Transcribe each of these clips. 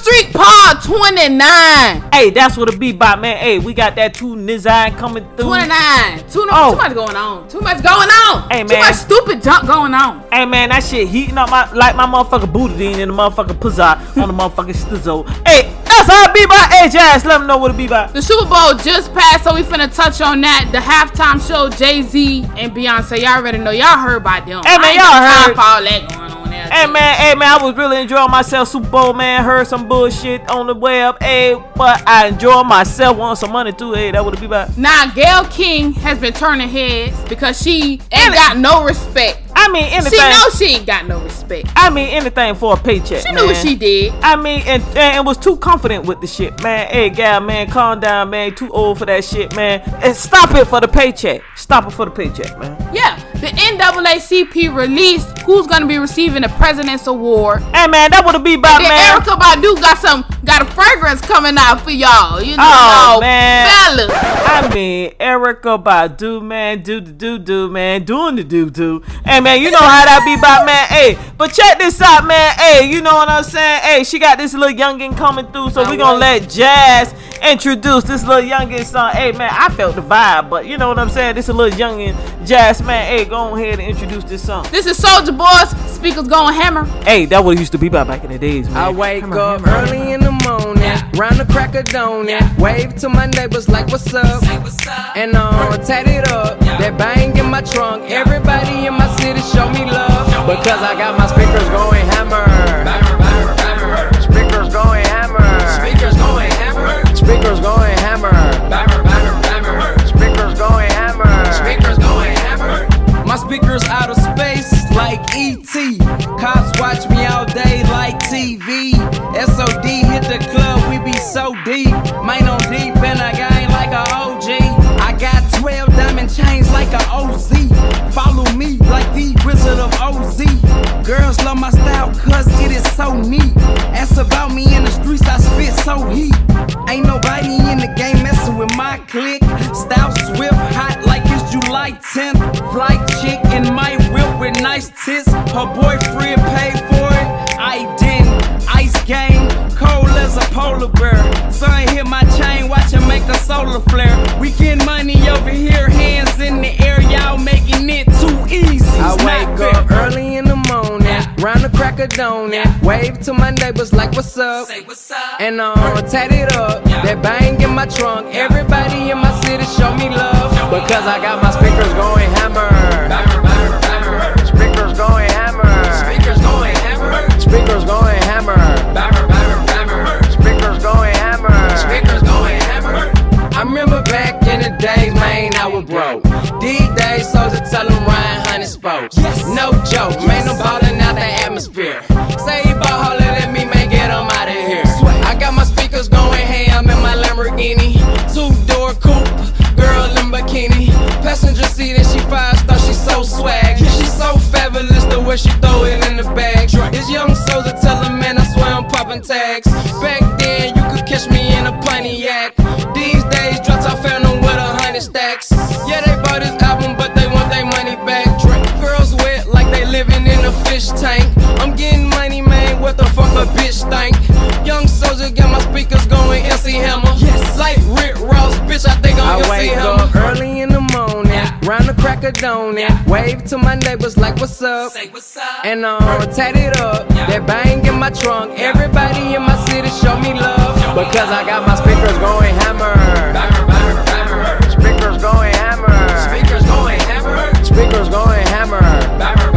Street Paul 29. Hey, that's what it be about, man. Hey, we got that two Nizine coming through. 29. Too, Oh. too much going on. Too much going on. Hey, Too man. much stupid junk going on. Hey man, that shit heating up my like my motherfucking Boudin and the motherfucking Pizza on the motherfucking Stizzo. Hey, that's how it be by. Hey, Jazz, let them know what it be by. The Super Bowl just passed, so we finna touch on that. The halftime show, Jay Z and Beyonce. Y'all already know. Y'all heard about them. Hey, man, y'all got time heard. for all that Hey man, hey man, I was really enjoying myself. Super Bowl man, heard some bullshit on the web. Hey, but I enjoy myself. Want some money too. Hey, that would be by. Now, Gayle King has been turning heads because she ain't And- got no respect. I mean anything. She knows she ain't got no respect. I mean anything for a paycheck. She knew what she did. I mean, and, and was too confident with the shit, man. Hey, gal, man, calm down, man. Too old for that shit, man. And stop it for the paycheck. Stop it for the paycheck, man. Yeah, the NAACP released who's gonna be receiving the President's Award. Hey, man, that would have be about, man. Erykah Badu got some got a fragrance coming out for y'all. You know, Oh, man. fellas. I mean, Erykah Badu, man, do the do do, man, doing the do do. Hey, man, you know how that be about, man. Hey, but check this out, man. Hey, you know what I'm saying? Hey, she got this little youngin' coming through, so we gonna let Jazz introduce this little youngin' son. Hey, man, I felt the vibe, but you know what I'm saying? This a little youngin' Jazz, man. Hey, go ahead and introduce this song. This is Soulja Boy's. Speakers going hammer. Hey, that what it used to be about back in the days, man. I wake up early in the morning, round the crack of dawn, wave to my neighbors like what's up, and uh, tat it up. That bang in my trunk, everybody in my city show me love because I got my speakers going hammer. Speakers going hammer. Speakers going hammer. Speakers going hammer. Speakers Speakers out of space like ET. Cops watch me all day like TV. SOD hit the club, we be so deep. Mine on deep and I gang like a OG. I got 12 diamond chains like a OZ. Follow me like the Wizard of OZ. Girls love my style cause it is so neat. Ask about me in the streets, I spit so heat. Ain't nobody in the game messing with my clique. Style swift, hot July 10th. Flight chick in my whip with nice tits. Her boyfriend paid for it. I didn't. Ice game, cold as a polar bear. Sun hit my chain, watch it make a solar flare. We get money over here, hands in the air. Y'all making it too easy. I wake up early in the morning, round the crack of dawn, wave to my neighbors like what's up, Say what's up? and I'm uh, tat it up. That bang in my trunk, everybody in my city show me love because I got my speakers going hammer. Speakers going hammer. Speakers going hammer. Speakers going hammer. Speakers going hammer. Speakers going hammer. I remember back in the days, man, I was broke. These days, soldiers tell them Ryan Honey spokes. No joke, man, I'm way she throw it in the bag. This young soldier tell him, man, I swear I'm popping tags. Back then, you could catch me in a Pontiac. These days, drop top phantom with a hundred stacks. Yeah, they bought this album, but they want their money back. Girls wet like they living in a fish tank. I'm getting money, man. What the fuck a bitch think? The crack of dawn, wave to my neighbors like what's up, and uh, tat it up. That bang in my trunk, everybody in my city show me love. Because I got my speakers going hammer. Speakers going hammer. Speakers going hammer. Speakers going hammer. Speakers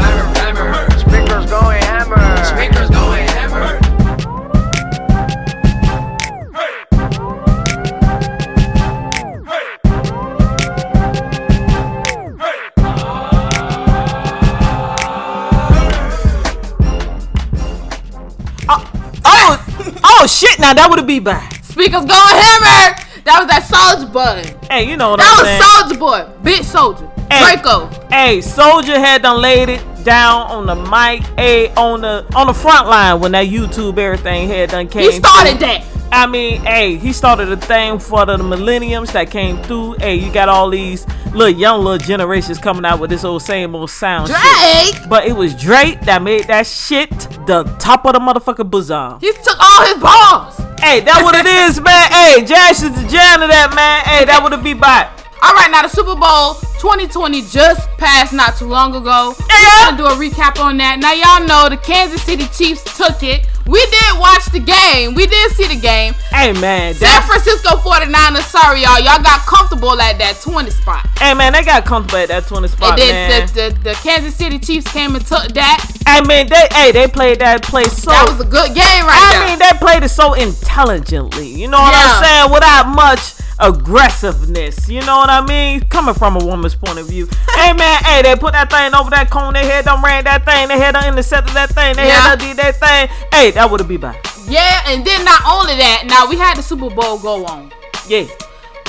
Now that would it be by. Speakers going hammer. That was that Soulja Boy. Hey, you know what That I'm saying? That was? Soulja Boy. Big Soldier. Hey. Draco. Hey, Soldier had done laid it down on the mic, hey, on the on the front line when that YouTube everything had done came. He started through. that. I mean, hey, he started a thing for the millenniums that came through. Hey, you got all these little young little generations coming out with this old same old sound. shit. But it was Drake that made that shit the top of the motherfucking bazaar. He took all his balls. Hey, that what it is, man. Hey, Jash is the jam of that, man. Hey, that would be by. All right, now the Super Bowl 2020 just passed not too long ago. Yeah. We're gonna do a recap on that. Now y'all know the Kansas City Chiefs took it. We did watch the game. We did see the game. Hey, man. San Francisco 49ers, sorry y'all, y'all got comfortable at that 20 spot. hey, man, they got comfortable at that 20 spot. And then man. the, the, the Kansas City Chiefs came and took that. I mean, they, hey, they played that play so. That was a good game right I there. mean, they played it so intelligently. You know what Yeah. I'm saying? Without much aggressiveness. You know what I mean? Coming from a woman's point of view. hey man, hey, they put that thing over that cone. They had them ran that thing. They had them intercepted that thing. They Yeah. had them did that thing. Hey, that would have been bad. yeah, and then not only that, now we had the Super Bowl go on. Yeah.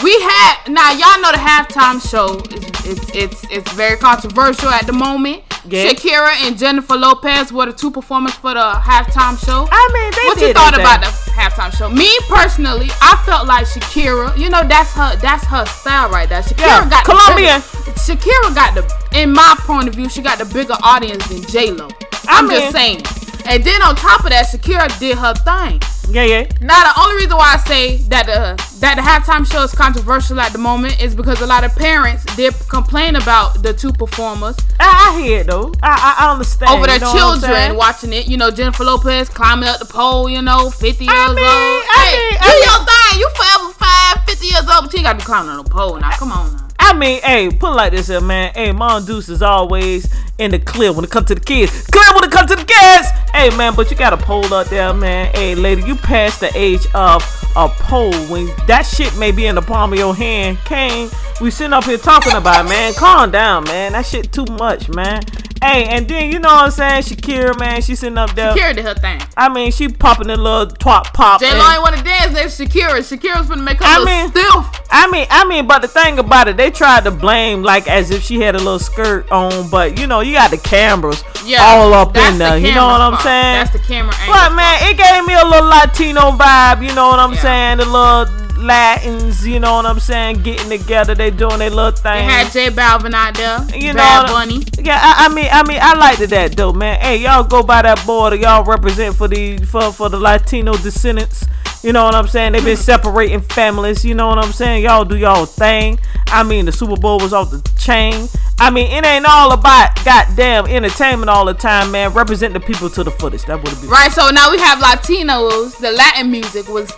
We had now y'all know the halftime show is it's it's it's very controversial at the moment. Yeah. Shakira and Jennifer Lopez were the two performers for the halftime show. I mean, they did. what did you thought about the halftime show? Me personally, I felt like Shakira. You know that's her that's her style right there. Shakira Yeah, got Colombian. Bigger, Shakira got the in my point of view, she got the bigger audience than J Lo. I'm mean- just saying. And then on top of that, Shakira did her thing. Yeah, yeah. Now the only reason why I say that the that the halftime show is controversial at the moment is because a lot of parents did complain about the two performers I, I hear it though. I, I understand. over their you know children watching it. You know Jennifer Lopez climbing up the pole. You know, fifty years I old. mean, I hey, mean, do I your thing. You forever five, 50 years old, but you gotta be climbing on the pole now. Come on now. I mean, hey, put it like this here, man. Hey, Mon Deuce is always in the clear when it comes to the kids. Clear when it comes to the kids. Hey, man, but you got a pole up there, man. Hey, lady, you past the age of a pole when that shit may be in the palm of your hand. Kane, we sitting up here talking about, it, man. Calm down, man. That shit too much, man. Hey, and then you know what I'm saying? Shakira, man, she sitting up there. Shakira did her thing. I mean, she popping a little twat pop. J Lo ain't wanna dance next to Shakira. Shakira's gonna make her I mean- stiff. I mean, I mean, but the thing about it, they tried to blame like as if she had a little skirt on, but you know, you got the cameras Yeah, all up in the there. You know what I'm saying? That's the camera angle. but man, it gave me a little Latino vibe. You know what I'm Yeah. saying? The little Latins, you know what I'm saying, getting together, they doing their little thing. They had J Balvin out there. you know, Bad Bunny. Yeah, I, I mean, I mean, I liked it that though, man. Hey, y'all go by that border, y'all represent for the for for the Latino descendants. You know what I'm saying? They've been separating families. You know what I'm saying? Y'all do y'all thing. I mean, the Super Bowl was off the chain. I mean, it ain't all about goddamn entertainment all the time, man. Represent the people to the fullest. That would be Right, so now we have Latinos. The Latin music was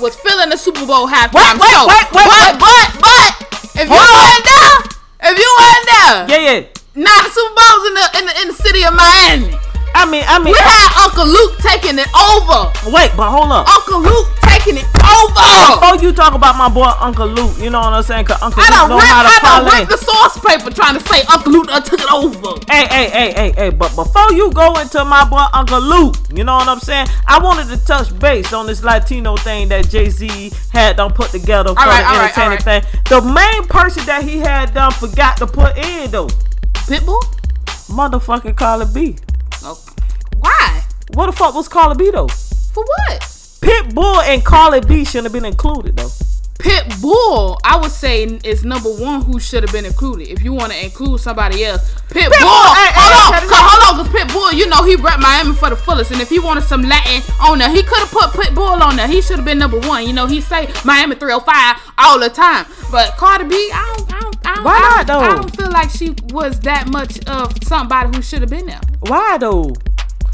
was filling the Super Bowl halftime Wait, wait, show. wait, wait, but, but, but, if you Hold weren't there, if you weren't there, Yeah, yeah. now the Super Bowl's in the in the, in the city of Miami. I mean, I mean, We had Uncle Luke taking it over. wait, but hold up. Uncle Luke taking it over. Before you talk about my boy Uncle Luke, you know what I'm saying? Cause Uncle I Luke know ripped, how to I done parlay. the source paper trying to say Uncle Luke done took it over. Hey, hey, hey, hey, hey, but before you go into my boy Uncle Luke, you know what I'm saying? I wanted to touch base on this Latino thing that Jay Z had done put together for right, the all right, entertaining thing. The main person that he had done forgot to put in though, Pitbull? motherfucking Cardi B. Okay. Why? What the fuck was Cardi B though? For what? Pitbull and Cardi B shouldn't have been included though. Pitbull, I would say is number one who should have been included. If you want to include somebody else, Pitbull. Pitbull, hey, hey, hold on, hey, hold on, cause Pitbull, you know he rep Miami for the fullest, and if he wanted some Latin on there, he could have put Pitbull on there. He should have been number one. You know he say Miami 305 all the time, but Cardi B, I don't, I don't, I don't, Why not, don't, I don't feel like she was that much of somebody who should have been there. Why though?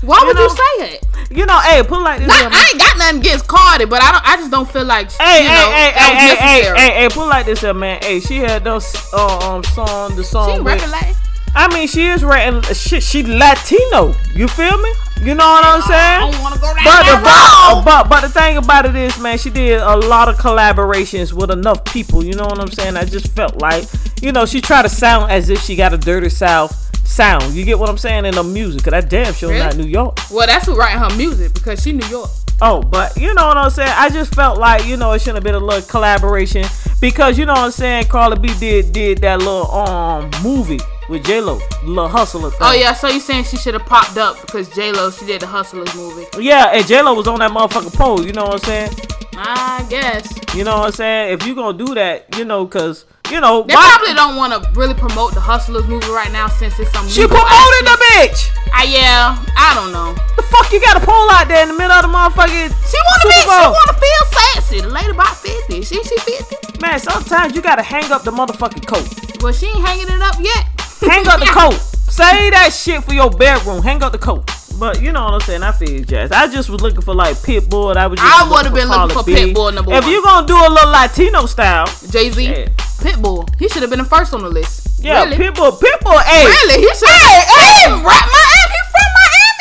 Why would know- you say it? You know, hey, put like this. Not, here. I ain't got nothing against Cardi, but I don't. I just don't feel like Hey, you hey, know hey, that hey, was hey, hey, necessary. hey, hey, put it like this, here, man. Hey, she had those uh, um song, the song. She with- I mean, she is writing shit. She Latino. You feel me? You know what I'm I saying? don't want to go down But the, but, but but the thing about it is, man, she did a lot of collaborations with enough people. You know what I'm saying? I just felt like, you know, she tried to sound as if she got a dirty south sound. You get what I'm saying in the music? Cause that damn sure Really? not New York. Well, that's who writing her music because she New York. Oh, but you know what I'm saying? I just felt like, you know, it shouldn't have been a little collaboration because you know what I'm saying. Cardi B did did that little um movie with J Lo, little hustler thing. Oh yeah, so you saying she should have popped up because J Lo she did the Hustlers movie? Yeah, and J Lo was on that motherfucking pole. You know what I'm saying? I guess. You know what I'm saying? If you gonna do that, you know, cause you know, They why- probably don't want to really promote the Hustlers movie right now since it's some. she promoted the bitch. Ah, yeah, I don't know. The fuck you got a pole out there in the middle of the motherfucking She wanna be. She wanna feel sassy. The lady about fifty. She she fifty. Man, sometimes you gotta hang up the motherfucking coat. Well, she ain't hanging it up yet. Hang up the coat. Say that shit for your bedroom. Hang up the coat. But you know what I'm saying? I feel you, Jazz. I just was looking for like Pitbull. I was. Just I would've been looking for B. Pitbull number If one. If you gonna do a little Latino style, Jay Z, Yeah. Pitbull. He should have been the first on the list. yeah, really? Pitbull, Pitbull, hey, Really? He should. Hey, Hey, hey! hey, rap Miami. He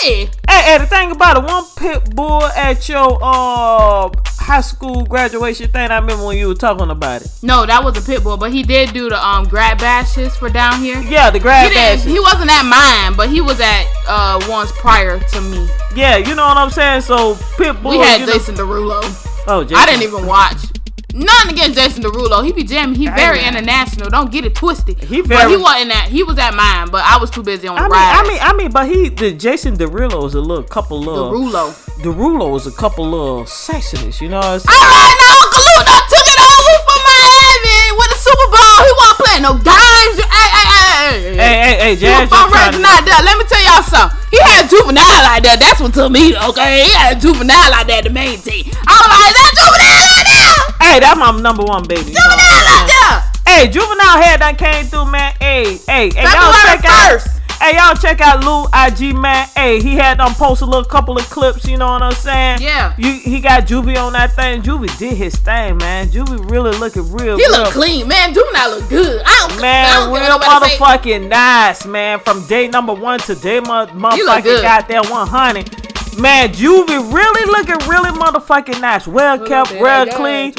Miami. hey, hey, the thing about it, one pit bull at your uh high school graduation thing. I remember when you were talking about it. No, that was a pit bull, but he did do the um grad bashes for down here. Yeah, the He grad didn't. bashes. He wasn't at mine, but he was at uh ones prior to me. Yeah, you know what I'm saying. So Pitbull, We had you know- Jason Derulo. Oh, Jason. I didn't even watch. Nothing against Jason Derulo. He be jamming. He very man. international. Don't get it twisted. He But he wasn't at. He was at mine, but I was too busy on I the mean, ride. I mean, I mean, but he, the Jason Derulo is a little couple little. Derulo. Derulo is a couple little sexiness, you know what I'm All saying? right, now Uncle Ludo took it over for Miami with the Super Bowl. He wasn't playing no games. Hey, hey, hey, hey. Hey, hey, hey, He Jazz, was just trying fundraising to- out there. Let me tell y'all something. He had juvenile like that. That's what took me. Okay, he had juvenile like that. The main team. I was like, that juvenile that. Hey, that's my number one baby. you know what I'm Juvenile saying? that. Hey, Juvenile Head done came through, man. Hey, hey, hey, y'all check out. 1st. Hey, y'all check out Lou IG, man. Hey, he had them post a little couple of clips, you know what I'm saying? Yeah. You, he got Juvie on that thing. Juvie did his thing, man. Juvie really looking real He look clean, man. Juvenile look good. I don't, I Man, don't real what nobody say. motherfucking nice, man. From day number one to day mo- motherfucking goddamn 100. Man, Juvie really looking really motherfucking nice. Well kept, real clean.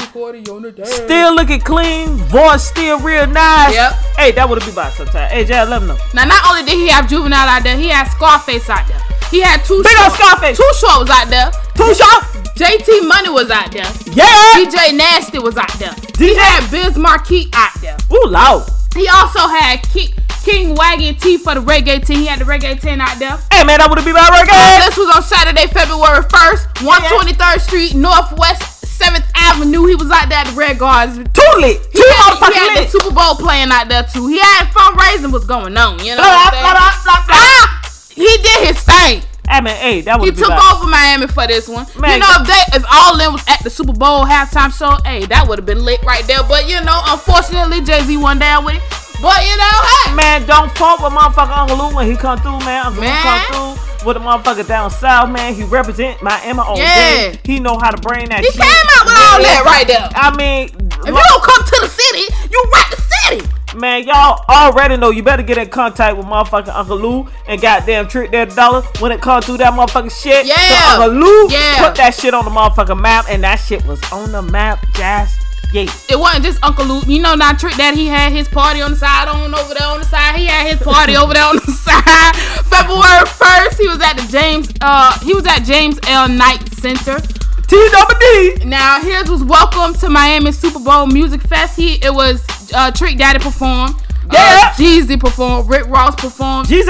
Still looking clean. Voice still real nice. Yep. Hey, that would have been by sometime. Hey, Jazz, let me know. Now, not only did he have Juvenile out there, he had Scarface out there. He had two Big Short- Scarface. Too Short was out there. Two shot. JT Money was out there. Yeah. DJ Nasty was out there. DJ He had Biz Markie out there. Ooh, loud. He also had King, King Wagon T for the reggae team. He had the reggae team out there. Hey, man, that would be by reggae. This was on Saturday, February 1st, 123rd Street, Northwest 7th Avenue. He was out there at the Red Guards. Too lit. He Too had, he had the. Super Bowl playing out there too. He had fundraising was going on. You know Blah, what I'm blah, blah, blah, blah. Ah, he did his thing. Hey, man, hey, that He would be took over Miami for this one. Man, you know, if they if all them was at the Super Bowl halftime show, hey, that would have been lit right there. But you know, unfortunately, Jay Z won down with it. But you know, hey, Man, don't fuck with motherfucker Uncle Lou when he come through, man. Uncle Lou come through with a motherfucker down south, man. He represent Miami all Yeah. day. He know how to bring that shit. he shit. came out with all that right there. I mean, If you don't come to the city, you rap the city. Man, y'all already know you better get in contact with motherfucking Uncle Lou and goddamn trick that dollar when it comes through that motherfucking shit. Yeah. So Uncle Lou Yeah. put that shit on the motherfucking map, and that shit was on the map, just yeah. It wasn't just Uncle Lou. You know, not Trick that he had his party on the side, on over there on the side. He had his party over there on the side. February first, he was at the James. Uh, he was at James L. Knight Center. T double D. Now, his was Welcome to Miami Super Bowl Music Fest. He it was uh, Trick Daddy performed. Yeah. Uh, Jeezy performed. Rick Ross performed. G's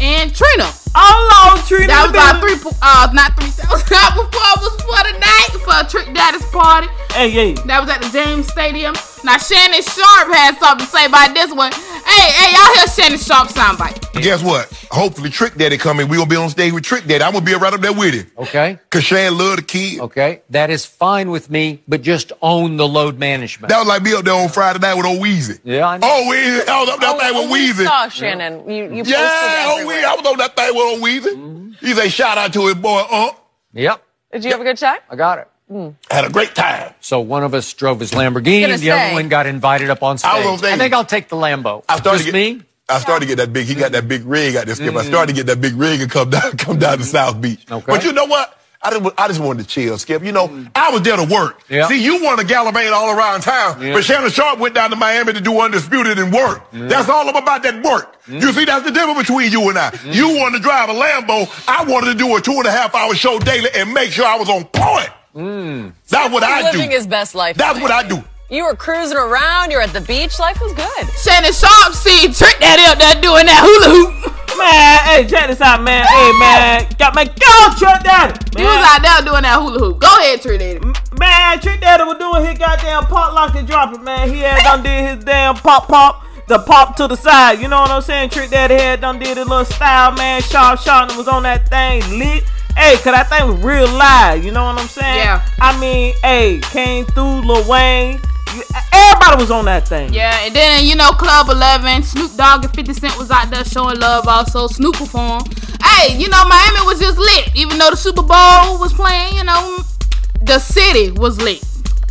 and Trina. all on Trina. That was our three. Uh, not three thousand. That was for the night for Trick Daddy's party. Hey, yeah. That was at the James Stadium. Now Shannon Sharpe had something to say about this one. Hey, hey, y'all hear Shannon Sharpe soundbite? Guess what? Hopefully Trick Daddy coming. We gonna be on stage with Trick Daddy. I'm gonna be right up there with him. Okay. Cause Shan love the kid. Okay. That is fine with me, but just own the load management. That was like me up there on Friday night with old Weezy. Yeah, I know. Oh, Weezy. I was up there thing with we Weezy. saw Shannon. You, you posted Yeah, oh. Weezy. I was on that thing with old Weezy. He say shout out to his boy, uh. Yep. Did you have a good time? I got it. Mm. Had a great time. So one of us drove his Lamborghini, gonna and the other one got invited up on stage. I was. I think I'll take the Lambo. I started Just to get, me. I started to get that big. He got that big rig out there. Skip. I mm-hmm. started to get that big rig and come down, come down to mm-hmm. South Beach. Okay. But you know what? I just, I just wanted to chill, Skip. You know, mm. I was there to work. Yeah. See, you want to gallivant all around town, Yeah. but Shannon Sharpe went down to Miami to do undisputed and work. Mm. That's all about that work. You see, that's the difference between you and I. You wanted to drive a Lambo. I wanted to do a two and a half hour show daily and make sure I was on point. Mm. That's what I do. Living his best life. That's what I do. You were cruising around. You're at the beach. Life was good. Shannon Sharpe see Trick Daddy up there doing that hula hoop. Man, hey, check this out, man. Hey, man, got my go, Trick Daddy. He was out there doing that hula hoop. Go ahead, Trick Daddy. Man, Trick Daddy was doing his goddamn pop lock and drop it, man. He had done did his damn pop pop. The pop to the side, you know what I'm saying? Trick Daddy had done did a little style, man. Sharp Sharp was on that thing lit. Hey, cause that thing was real live, you know what I'm saying? Yeah. I mean, hey, came through Lil Wayne. Everybody was on that thing. Yeah, and then you know Club 11, Snoop Dogg and 50 Cent was out there showing love. Also, Snoop performed. Hey, you know Miami was just lit, even though the Super Bowl was playing. You know, the city was lit.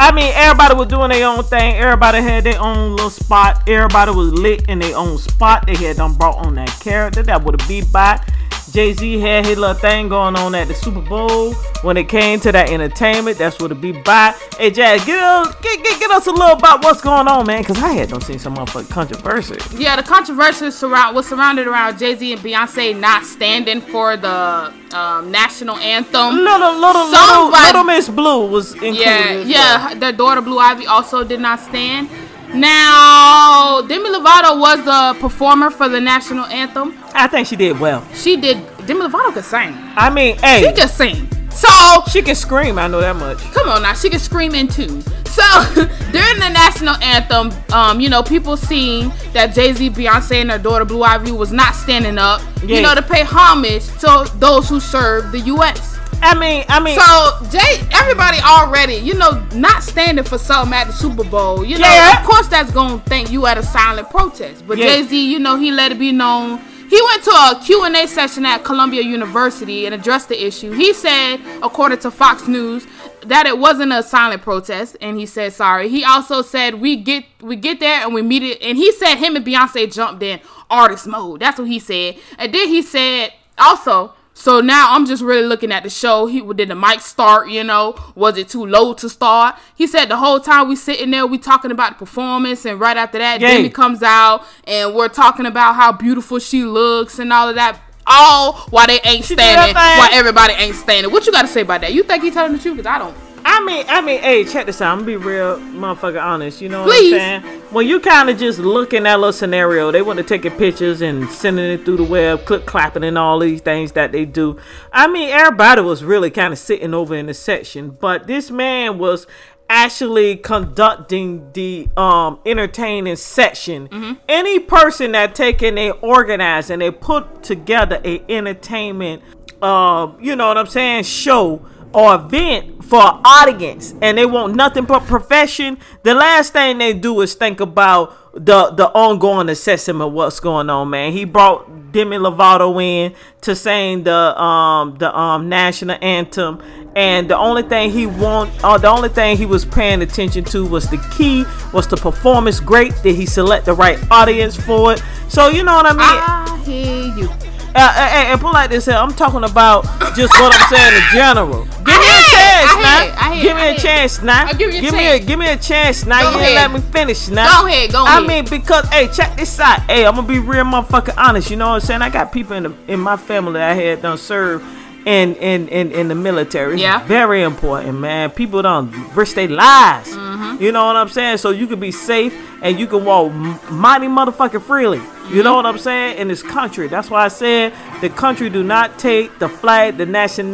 I mean, everybody was doing their own thing. Everybody had their own little spot. Everybody was lit in their own spot. They had them brought on that character that would have beat by. Jay Z had his little thing going on at the Super Bowl. When it came to that entertainment, that's what it be by. Hey, Jazz, get us, get, get, get us a little about what's going on, man. Cause I had done seen some motherfucking controversy. Yeah, the controversy surround was surrounded around Jay Z and Beyonce not standing for the um, national anthem. Little, little, little, Somebody- little Miss Blue was included. Yeah, as well. yeah. Their daughter Blue Ivy also did not stand. Now, Demi Lovato was the performer for the national anthem. I think she did well. She did. Demi Lovato could sing. I mean, hey, She just sing. So she can scream. I know that much. come on now, she can scream in tune. So during the national anthem, um, you know, people seen that Jay Z, Beyonce, and their daughter Blue Ivy was not standing up, Yeah. you know, to pay homage to those who serve the U.S. I mean, I mean, So Jay, everybody already, you know, not standing for something at the Super Bowl. You know, Yeah. of course that's gonna think you at a silent protest. But Yeah. Jay Z, you know, he let it be known. He went to a Q&A session at Columbia University and addressed the issue. He said, according to Fox News, that it wasn't a silent protest, and he said sorry. He also said we get we get there and we meet it, and he said him and Beyonce jumped in artist mode. That's what he said. And then he said also so now I'm just really looking at the show. He did the mic start, you know? Was it too low to start? He said the whole time we sitting there, we talking about the performance, and right after that, Yay. Demi comes out and we're talking about how beautiful she looks and all of that. All while they ain't She standing, while everybody ain't standing. What you got to say about that? You think he telling the truth? Cause I don't. I mean, I mean, hey, check this out. I'm gonna be real, motherfucker, honest. You know Please. what I'm saying? When you kind of just look in that little scenario, they want to taking pictures and sending it through the web, clip clapping, and all these things that they do. I mean, everybody was really kind of sitting over in the section, but this man was actually conducting the um entertaining section any person that take and they organize and they put together a entertainment um you know what i'm saying show or event for an audience and they want nothing but profession the last thing they do is think about the the ongoing assessment of what's going on man. He brought demi lovato in to sing the um the um national anthem and the only thing he want uh, the only thing he was paying attention to was the key was the performance great did he select the right audience for it? So you know what i mean? I hear you. Uh, and, and put like this here, I'm talking about just what I'm saying in general. Give me a chance I now. Give me I a chance now. Give me a give me a chance now. You didn't let me finish now. Go ahead, go I ahead. mean because hey, check this out. Hey, I'm gonna be real motherfucking honest. You know what I'm saying? I got people in the in my family that I had done serve in in in, in the military. It's Yeah. very important, man. People don't risk their lives. Mm-hmm. You know what I'm saying? So you can be safe and you can walk mighty motherfucking freely. You know what I'm saying? In this country. That's why I said the country do not take the flag, the national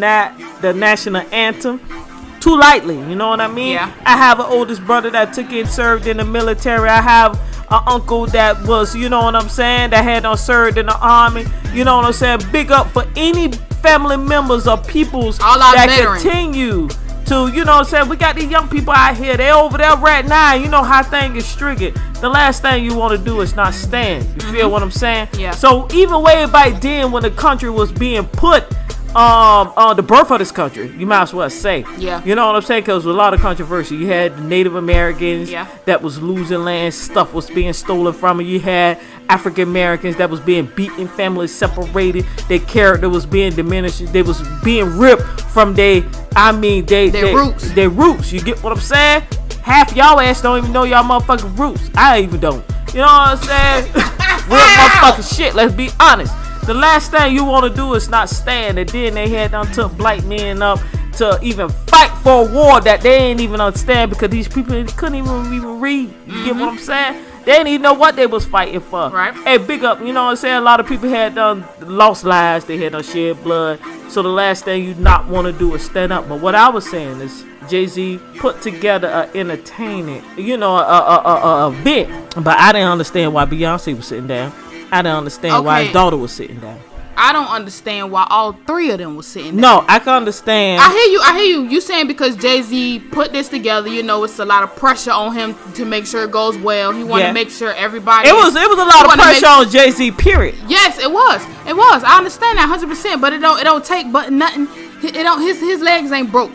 the national anthem too lightly. You know what I mean? Yeah. I have an oldest brother that took it and served in the military. I have an uncle that was, you know what I'm saying, that had on served in the army. You know what I'm saying? Big up for any family members or peoples All our that veterans. continue to, you know what I'm saying? We got these young people out here. They over there right now. You know how things is triggered. The last thing you want to do is not stand. You feel mm-hmm. what I'm saying? Yeah. So even way back then when the country was being put um on the birth of this country, you might as well say. Yeah. You know what I'm saying? Because a lot of controversy, you had Native Americans Yeah. that was losing land, stuff was being stolen from them. You had African Americans that was being beaten, families separated, their character was being diminished, they was being ripped from their, I mean, they, Their they- roots. Their roots. You get what I'm saying? Half y'all ass don't even know y'all motherfucking roots. I even don't. You know what I'm saying? Real motherfucking shit. Let's be honest. The last thing you want to do is not stand, and then they had done took black men up to even fight for a war that they ain't even understand because these people couldn't even even read. You get what mm-hmm. I'm saying? They didn't even know what they was fighting for. Right. Hey, big up. You know what I'm saying? A lot of people had done lost lives. They had done shed blood. So the last thing you not want to do is stand up. But what I was saying is Jay Z put together an entertaining, you know, a, a, a, a, a bit. But I didn't understand why Beyonce was sitting down. I didn't understand why his daughter was sitting down. I don't understand why all three of them was sitting. there. No, I can understand. I hear you. I hear you. You saying because Jay Z put this together, you know, it's a lot of pressure on him to make sure it goes well. He want to make sure everybody. it was it was a lot of pressure make- on Jay Z. Period. Yes, it was. It was. I understand that hundred percent, but it don't. It don't take. But nothing. It don't. His his legs ain't broke.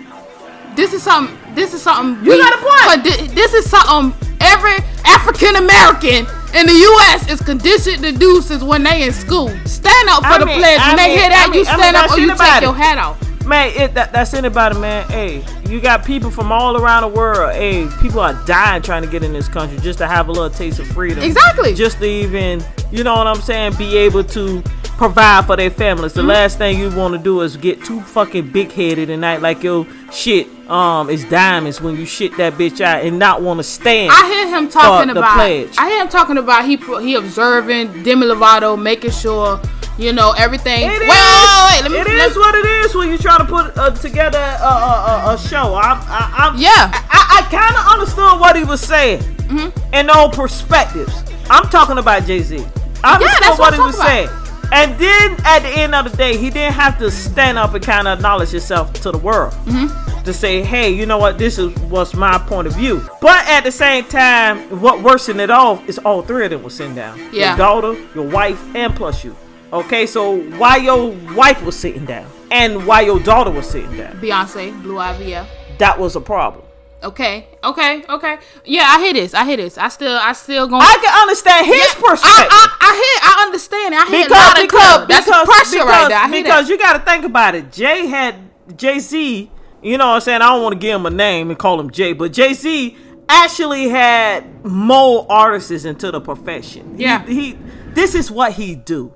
This is something. This is something. You got a point. But thi- this is something every African American in the U.S. is conditioned to do since when they in school. Stand up for I the mean- pledge. I When they mean- hear that, I you I mean, stand up or you take your hat off. Man, it, that, that's anybody, man. Hey, you got people from all around the world. Hey, people are dying trying to get in this country just to have a little taste of freedom. Exactly. Just to even, you know what I'm saying, be able to provide for their families. Mm-hmm. The last thing you want to do is get too fucking big headed and act like your shit um is diamonds when you shit that bitch out and not want to stand. I hear him talking the about. pledge. I hear him talking about he he observing Demi Lovato, making sure you know everything. It wait, is. wait, wait, let me. It is what it is when you try to put uh, together a, a, a, a show. I'm, I, I'm, Yeah. Mm-hmm. I, I kind of understood what he was saying Hmm. in all perspectives. I'm talking about Jay Z. I understood that's what what he was talking saying. And then at the end of the day, he didn't have to stand up and kind of acknowledge himself to the world Mm-hmm. to say, "Hey, you know what? This is what's my point of view." But at the same time, what worsened it all is all three of them were sitting down. Yeah. Your daughter, your wife, and plus you. Okay, so why your wife was sitting down and why your daughter was sitting down? Beyonce, Blue Ivy, yeah. That was a problem. Okay, okay, okay. Yeah, I hear this. I hear this. I still, I still going. I can understand his I, perspective. I, I hear. I understand. it. I hear a lot of club. That's pressure right there. I because that. you got to think about it. Jay had Jay Z. You know what I'm saying? I don't want to give him a name and call him Jay, but Jay Z actually had more artists into the profession. He- Yeah. he, This is what he do.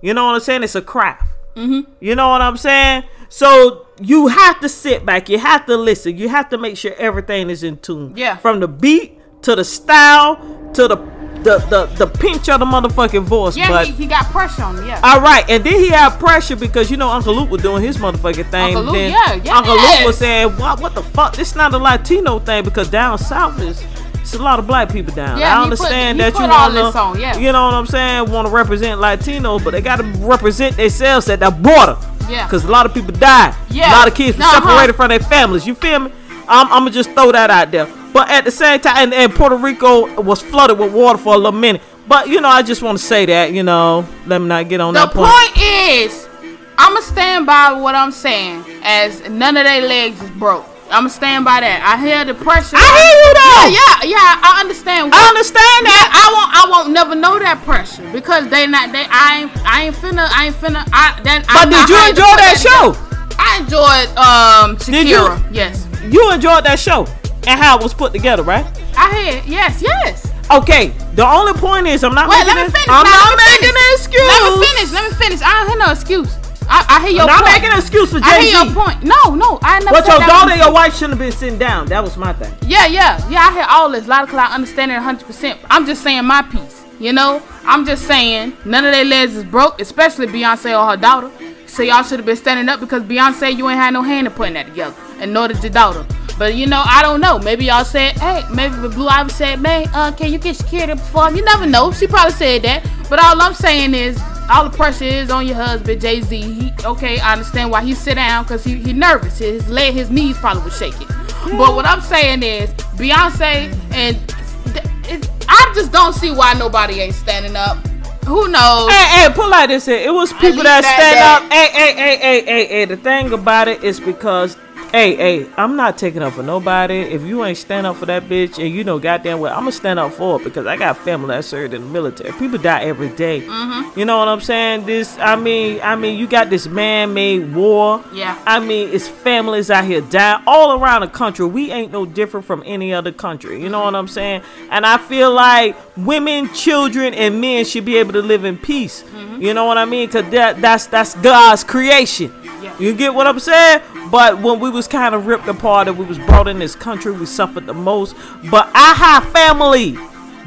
You know what I'm saying? It's a craft. Mm-hmm. You know what I'm saying? So you have to sit back. You have to listen. You have to make sure everything is in tune. Yeah. From the beat to the style to the the the, the pinch of the motherfucking voice. yeah, but he, he got pressure on him. Yeah. all right, and then he had pressure because you know Uncle Luke was doing his motherfucking thing. Uncle Luke, then yeah, yes. Uncle Luke was saying, "What? What the fuck? This is not a Latino thing because down south is." It's a lot of black people down. Yeah, I he put- understand that you this on, yeah. you know what I'm saying, want to represent Latinos, but they got to represent themselves at that border. Yeah. Because a lot of people died. Yeah. A lot of kids were Uh-huh. separated from their families. You feel me? I'm, I'm gonna just throw that out there. But at the same time, and, and Puerto Rico was flooded with water for a little minute. But you know, I just want to say that. You know, let me not get on The that point. point is, I'ma stand by what I'm saying. As none of their legs is broke. I'ma stand by that. I hear the pressure. I hear you though. Yeah, yeah, yeah. I understand. I understand Yeah, that. I won't. I won't never know that pressure because they not. They. I ain't. I ain't finna. I ain't finna. I. That. But I, did I you to enjoy put that show? I enjoyed um Did you? Shakira. Yes. You enjoyed that show and how it was put together, right? I had. Yes. Yes. Okay. The only point is, I'm not Wait. making. Let me finish. I'm now, not making finish. an excuse. Let me finish. Let me finish. I don't hear no excuse. I, I hear your I'm not point. making an excuse for I Jay hear your point. No, no. I never But said your daughter, and your wife shouldn't have been sitting down. That was my thing. Yeah, yeah, yeah. I hear all this. A lot of I understand it 100%. I'm just saying my piece. You know, I'm just saying none of their legs is broke, especially Beyonce or her daughter. So y'all should have been standing up because Beyonce, you ain't had no hand in putting that together, and nor did your daughter. But you know, I don't know. Maybe y'all said, hey, maybe the Blue Ivy said, man, uh, can you get Shakira to perform? You never know. She probably said that. But all I'm saying is, all the pressure is on your husband, Jay Z. He okay, I understand why he sit down because he he nervous. His leg, his knees probably was shaking. But what I'm saying is, Beyonce and it, I just don't see why nobody ain't standing up. Who knows? Hey, hey, put like this here. It was people that, that stand there. up. Hey, hey, hey, hey, hey, hey. The thing about it is because, hey, hey, I'm not taking up for nobody. If you ain't stand up for that bitch, and you know goddamn well, I'm gonna stand up for it because I got family that served in the military. People die every day. Mm-hmm. You know what I'm saying? This, I mean, I mean, you got this man-made war. Yeah. I mean, it's families out here dying all around the country. We ain't no different from any other country. You know what I'm saying? And I feel like women, children, and men should be able to live in peace. You know what I mean? Cause that that's that's God's creation. Yeah. You get what I'm saying? But when we was kind of ripped apart and we was brought in this country, we suffered the most. But I have family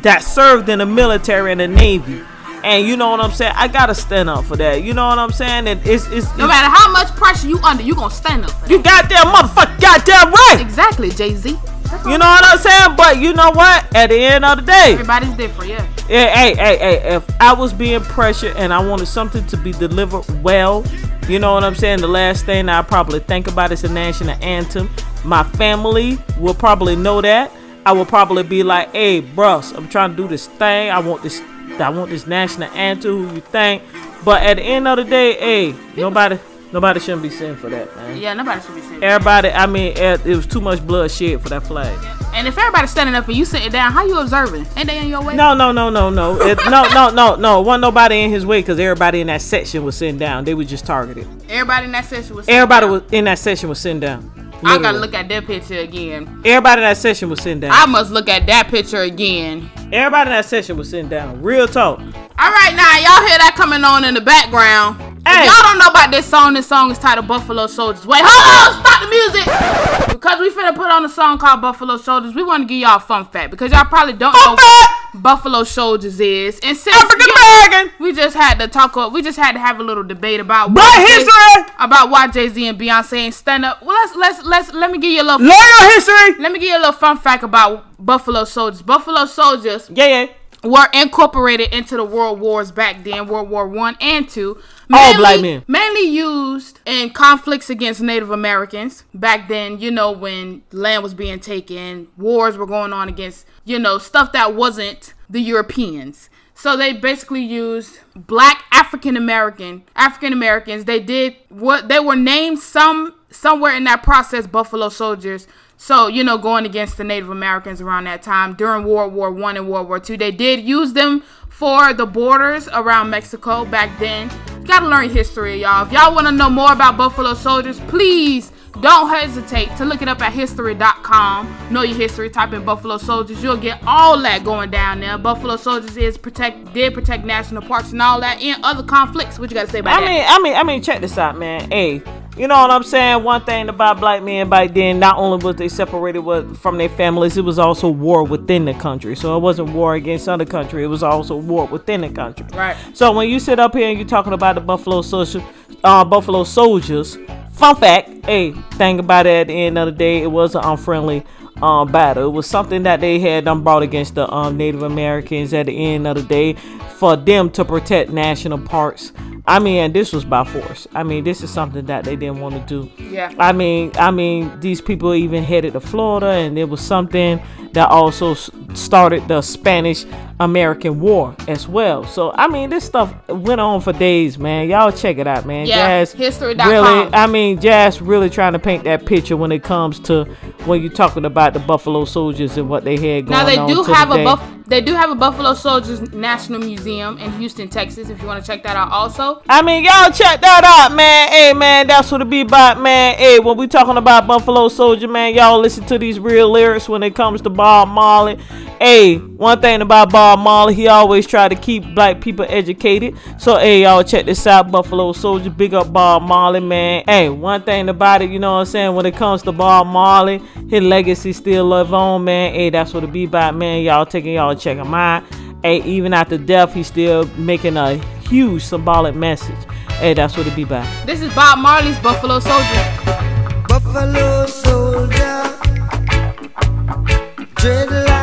that served in the military and the navy. And you know what I'm saying? I gotta stand up for that. You know what I'm saying? And it's it's, No matter how much pressure you under, you gonna stand up for that. you goddamn motherfucker, goddamn right. Exactly, Jay Z. You know what I'm saying? But you know what? At the end of the day, Everybody's different, yeah. yeah, hey, hey, hey, if I was being pressured and I wanted something to be delivered well, you know what I'm saying? The last thing I probably think about is the national anthem. My family will probably know that. I will probably be like, hey, bros, I'm trying to do this thing. I want this I want this national anthem, who you think. But at the end of the day, hey, nobody nobody shouldn't be singing for that, man. Yeah, nobody should be saying. Everybody, I mean, it was too much blood shed for that flag. And if everybody's standing up and you sitting down, how you observing? Ain't they in your way? No, no, no, no, no. It, no, no, no, no. Wasn't nobody in his way because everybody in that section was sitting down. They were just targeted. Everybody in that section was. Everybody down. was in that section was sitting down. I gotta look at that picture again. Everybody in that section was sitting down. I must look at that picture again. Everybody in that section was sitting down. Real talk. All right, now y'all hear that coming on in the background. Hey. If y'all don't know about this song, this song is titled Buffalo Soldiers. Wait, hold on, stop the music. Because we finna put on a song called Buffalo Soldiers, we want to give y'all a fun fact because y'all probably don't know what Buffalo Soldiers is. And since African American. we just had to talk. up- We just had to have a little debate about Jay- history. about why Jay Z and Beyonce ain't stand up. Well, let's let's let's let me give you a little. Your history. Let me give you a little fun fact about Buffalo Soldiers. Buffalo Soldiers Yeah, yeah. Were incorporated into the world wars back then, World War One and Two. All black men. Mainly used in conflicts against Native Americans back then. You know when land was being taken, wars were going on against you know stuff that wasn't the Europeans. So they basically used black African American African Americans. They did what they were named some somewhere in that process Buffalo Soldiers. So you know going against the Native Americans around that time during World War One and World War Two. They did use them for the borders around Mexico back then. You gotta learn history, y'all. If y'all want to know more about Buffalo Soldiers, please don't hesitate to look it up at history.com. Know your history. Type in Buffalo Soldiers. You'll get all that going down there. Buffalo Soldiers is protect did protect national parks and all that and other conflicts. What you gotta say about I that? mean, I mean, I mean, check this out, man. Hey, you know what I'm saying? One thing about black men back then, not only was they separated with, from their families, it was also war within the country. So it wasn't war against other country; it was also war within the country. Right. So when you sit up here and you're talking about the Buffalo Social, uh, Buffalo Soldiers, fun fact, hey, thing about it, at the end of the day, it was an unfriendly um, battle. It was something that they had done brought against the um, Native Americans at the end of the day for them to protect national parks. I mean, this was by force. I mean, this is something that they didn't want to do. Yeah. I mean, I mean, these people even headed to Florida, and it was something that also started the Spanish American War as well. So, I mean, this stuff went on for days, man. Y'all check it out, man. Yeah, Jazz history.com. Really, I mean, Jazz really trying to paint that picture when it comes to when you're talking about the Buffalo Soldiers and what they had going Now they on do have a buff. They do have a Buffalo Soldiers National Museum in Houston, Texas. If you want to check that out, also. I mean, y'all check that out, man. Hey, man, that's what it be about, man. Hey, when we talking about Buffalo Soldier, man, y'all listen to these real lyrics when it comes to Bob Marley. Hey, one thing about Bob Marley, he always tried to keep black people educated. So, hey, y'all check this out, Buffalo Soldier. Big up Bob Marley, man. Hey, one thing about it, you know what I'm saying? When it comes to Bob Marley, his legacy still live on, man. Hey, that's what it be about, man. Y'all taking y'all check him out. Hey, even after death, he's still making a huge symbolic message. Hey, that's what it be about. This is Bob Marley's Buffalo Soldier. Buffalo soldier, dread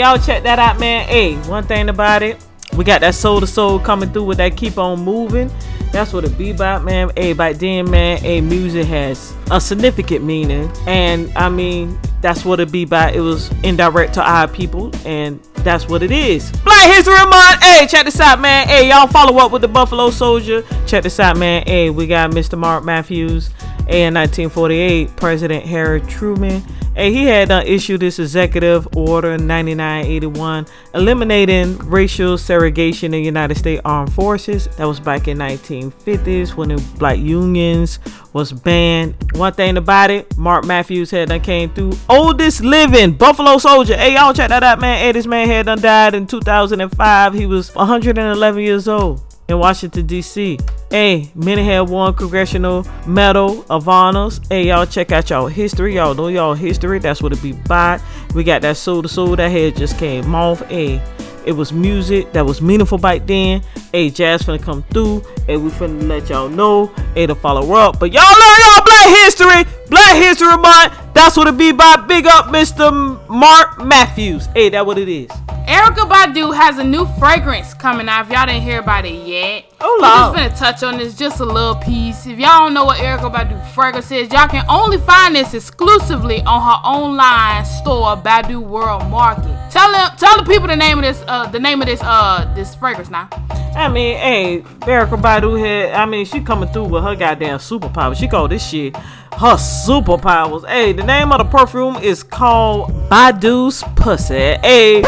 y'all check that out, man. Hey, one thing about it, we got that soul to soul coming through with that keep on moving. That's what it be about, man. Hey, by then, man, hey, music has a significant meaning. And I mean, that's what it be about. It was indirect to our people, and that's what it is. Black History Month. Hey, check this out, man. Hey, y'all follow up with the Buffalo Soldier. Check this out, man. Hey, we got Mr. Mark Matthews. Hey, in 1948, President Harry Truman. Hey, he had uh, issued this executive order 9981 eliminating racial segregation in the United States Armed Forces. That was back in 1950s when the black unions was banned. One thing about it, Mark Matthews had done came through oldest living Buffalo Soldier. Hey, y'all check that out, man. Hey, this man had done died in 2005. He was 111 years old in Washington, D.C. Hey, many have won Congressional Medal of Honors. Hey, y'all check out y'all history. Y'all know y'all history. That's what it be by. We got that soul to soul that head just came off. Hey, it was music that was meaningful back then. Hey, jazz finna come through. Hey, we finna let y'all know. Hey, to follow up. But y'all know y'all Black History. Black History Month. That's what it be by. Big up Mr. Mark Matthews. Hey, that what it is. Erykah Badu has a new fragrance coming out. If y'all didn't hear about it yet, We just gonna touch on this just a little piece. If y'all don't know what Erykah Badu fragrance is, y'all can only find this exclusively on her online store, Badu World Market. Tell them, tell the people the name of this, uh, the name of this, uh, this fragrance now. I mean, hey, Erykah Badu had, I mean, she coming through with her goddamn superpowers. She called this shit her superpowers. Hey, the name of the perfume is called Badu's Pussy. Hey,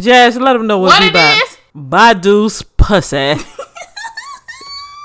Jazz, let them know what, What it about. is? Badu's Pussy.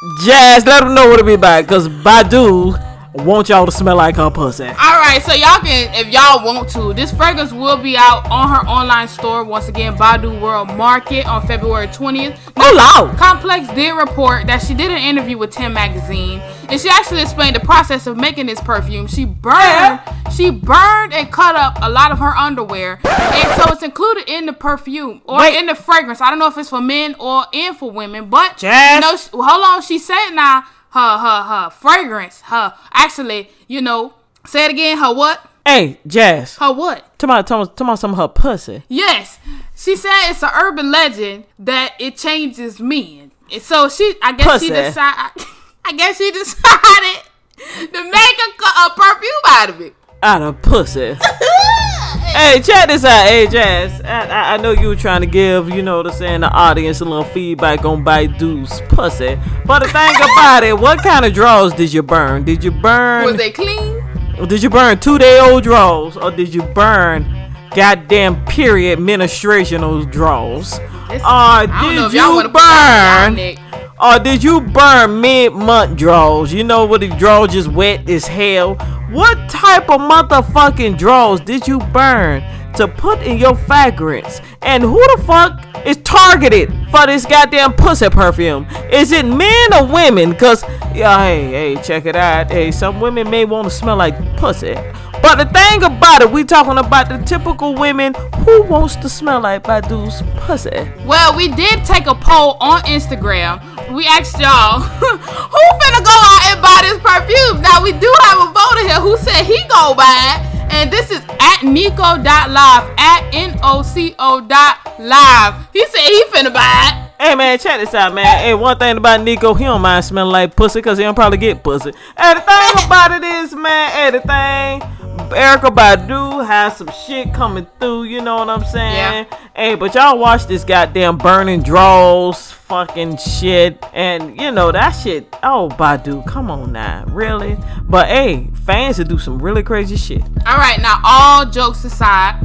Jazz, let them know what it be about, cause Badu want y'all to smell like her pussy. All right, so y'all can, if y'all want to, this fragrance will be out on her online store once again, Badu World Market on February 20th. Oh, Lord. Complex did report that she did an interview with Tim Magazine, and she actually explained the process of making this perfume. She burned, she burned and cut up a lot of her underwear, and so it's included in the perfume or Wait. in the fragrance. I don't know if it's for men or and for women, but Jazz. you know, hold on. She said now her her her fragrance, her actually, you know, say it again. Her what? Hey, Jazz, Her what? tell me, tell me, tell me some of her pussy. Yes, she said it's an urban legend that it changes men. And so she, I guess Pussy. she decided. I guess she decided to make a, a perfume out of it. out of pussy. hey, check this out. Hey, Jazz. I, I, I know you were trying to give, you know what I'm saying, the audience a little feedback on Badu's pussy. But the thing about it, what kind of draws did you burn? Did you burn? Was they clean? Did you burn two day old draws? Or did you burn goddamn period ministrational draws? It's- Or I don't know did you want to put that on burn? Or uh, did you burn mid-month draws? You know what the draws just wet as hell. What type of motherfucking draws did you burn to put in your fragrance? And who the fuck is targeted for this goddamn pussy perfume? Is it men or women? Cause yeah, hey, hey, check it out. Hey, some women may want to smell like pussy. But the thing about it, we talking about the typical women who wants to smell like Badu's pussy. Well, we did take a poll on Instagram. We asked y'all who finna go out and buy this perfume. Now we do have a voter here who said he go buy it. And this is at Nico.live. At N-O-C-O dot live. He said he finna buy it. Hey man, check this out, man. Hey, one thing about Nico, he don't mind smelling like pussy because he don't probably get pussy. Hey, the thing about it is, man, hey, the thing, Erykah Badu has some shit coming through, you know what I'm saying? Yeah. Hey, but y'all watch this goddamn burning draws fucking shit. And, you know, that shit, oh, Badu, come on now, really? But hey, fans will do some really crazy shit. All right, now all jokes aside,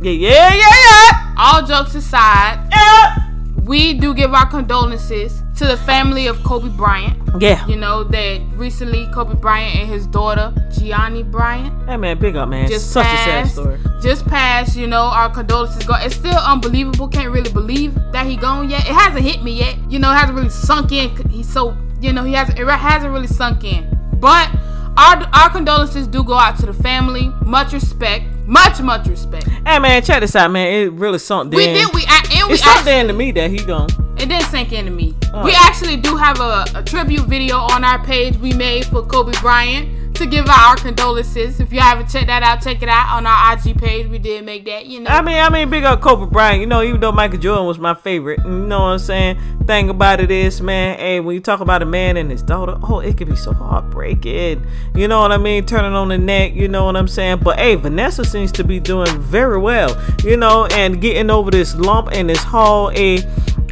Yeah, yeah, yeah, yeah. all jokes aside, Yeah. We do give our condolences to the family of Kobe Bryant. Yeah. You know that recently Kobe Bryant and his daughter Gianna Bryant Hey man, big up, man. just Such a sad story. Just passed. You know our condolences go. It's still unbelievable. Can't really believe that he gone yet. It hasn't hit me yet. You know, it hasn't really sunk in. He's so you know he hasn't. It hasn't really sunk in. But our our condolences do go out to the family. Much respect. Much much respect. Hey man, check this out, man. It really sunk in. We did. We and we It sunk in to me that he gone. It didn't sink into me. Oh. We actually do have a, a tribute video on our page we made for Kobe Bryant to give our condolences. If you haven't checked that out, check it out on our IG page. We did make that, you know. I mean, I mean, big up Kobe Bryant. You know, even though Michael Jordan was my favorite, you know what I'm saying. Thing about it is, man, hey, when you talk about a man and his daughter, oh, it could be so heartbreaking. You know what I mean? Turning on the neck, you know what I'm saying. But hey, Vanessa seems to be doing very well, you know, and getting over this lump and this whole a.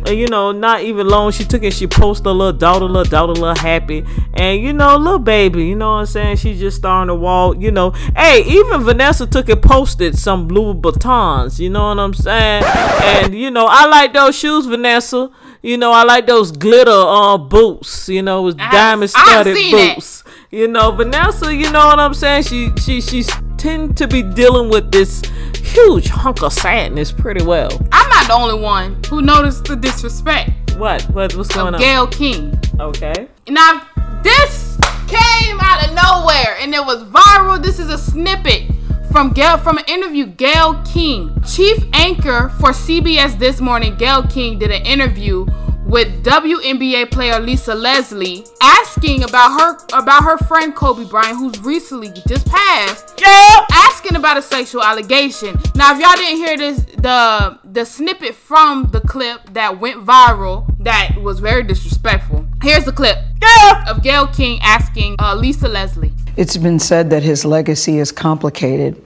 You know, not even long. She took it. She posted a little daughter, little daughter, little happy, and you know, little baby. You know what I'm saying? She just starting to walk. You know, hey, even Vanessa took it, posted some blue batons. You know what I'm saying? And you know, I like those shoes, Vanessa. You know, I like those glitter um boots. You know, with diamond studded boots. You know, Vanessa. You know what I'm saying? She she she's tend to be dealing with this huge hunk of sadness pretty well. I'm not the only one who noticed the disrespect What? What? What's going on? Gayle King. Okay. Now, this came out of nowhere and it was viral. This is a snippet from Gayle from an interview. Gayle King, chief anchor for CBS This Morning, Gayle King did an interview with WNBA player Lisa Leslie, asking about her about her friend Kobe Bryant, who's recently just passed. Yeah. Asking about a sexual allegation. Now, if y'all didn't hear this, the the snippet from the clip that went viral, that was very disrespectful. Here's the clip Yeah. of Gayle King asking uh, Lisa Leslie. It's been said that his legacy is complicated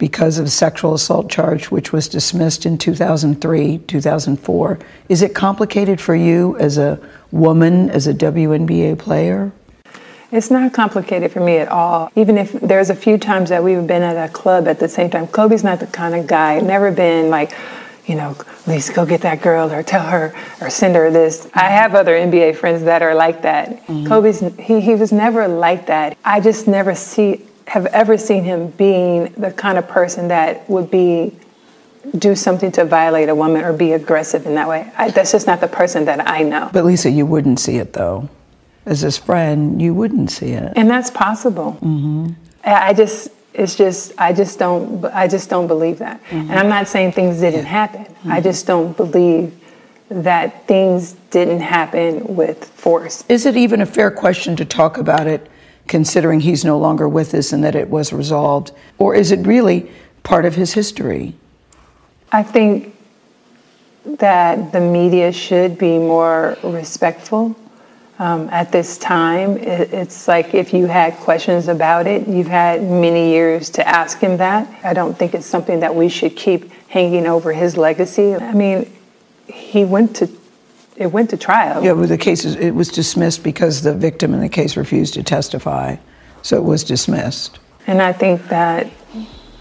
because of a sexual assault charge, which was dismissed in 2003, 2004. Is it complicated for you as a woman, as a WNBA player? It's not complicated for me at all. Even if there's a few times that we've been at a club at the same time, Kobe's not the kind of guy, never been like, you know, Lisa, go get that girl or tell her or send her this. I have other NBA friends that are like that. Mm-hmm. Kobe's, he, he was never like that. I just never see, have ever seen him being the kind of person that would be, do something to violate a woman or be aggressive in that way. I, that's just not the person that I know. But Lisa, you wouldn't see it though. As his friend, you wouldn't see it. and that's possible. Mm-hmm. I I just, it's just, I just don't, I just don't believe that. And I'm not saying things didn't happen. I mm-hmm. just don't believe that things didn't happen with force. Is it even a fair question to talk about it, considering he's no longer with us and that it was resolved? Or is it really part of his history? I think that the media should be more respectful. Um, at this time, it, it's like if you had questions about it, you've had many years to ask him that. I don't think it's something that we should keep hanging over his legacy. I mean, he went to it went to trial. Yeah, well, the case is, it was dismissed because the victim in the case refused to testify, so it was dismissed. And I think that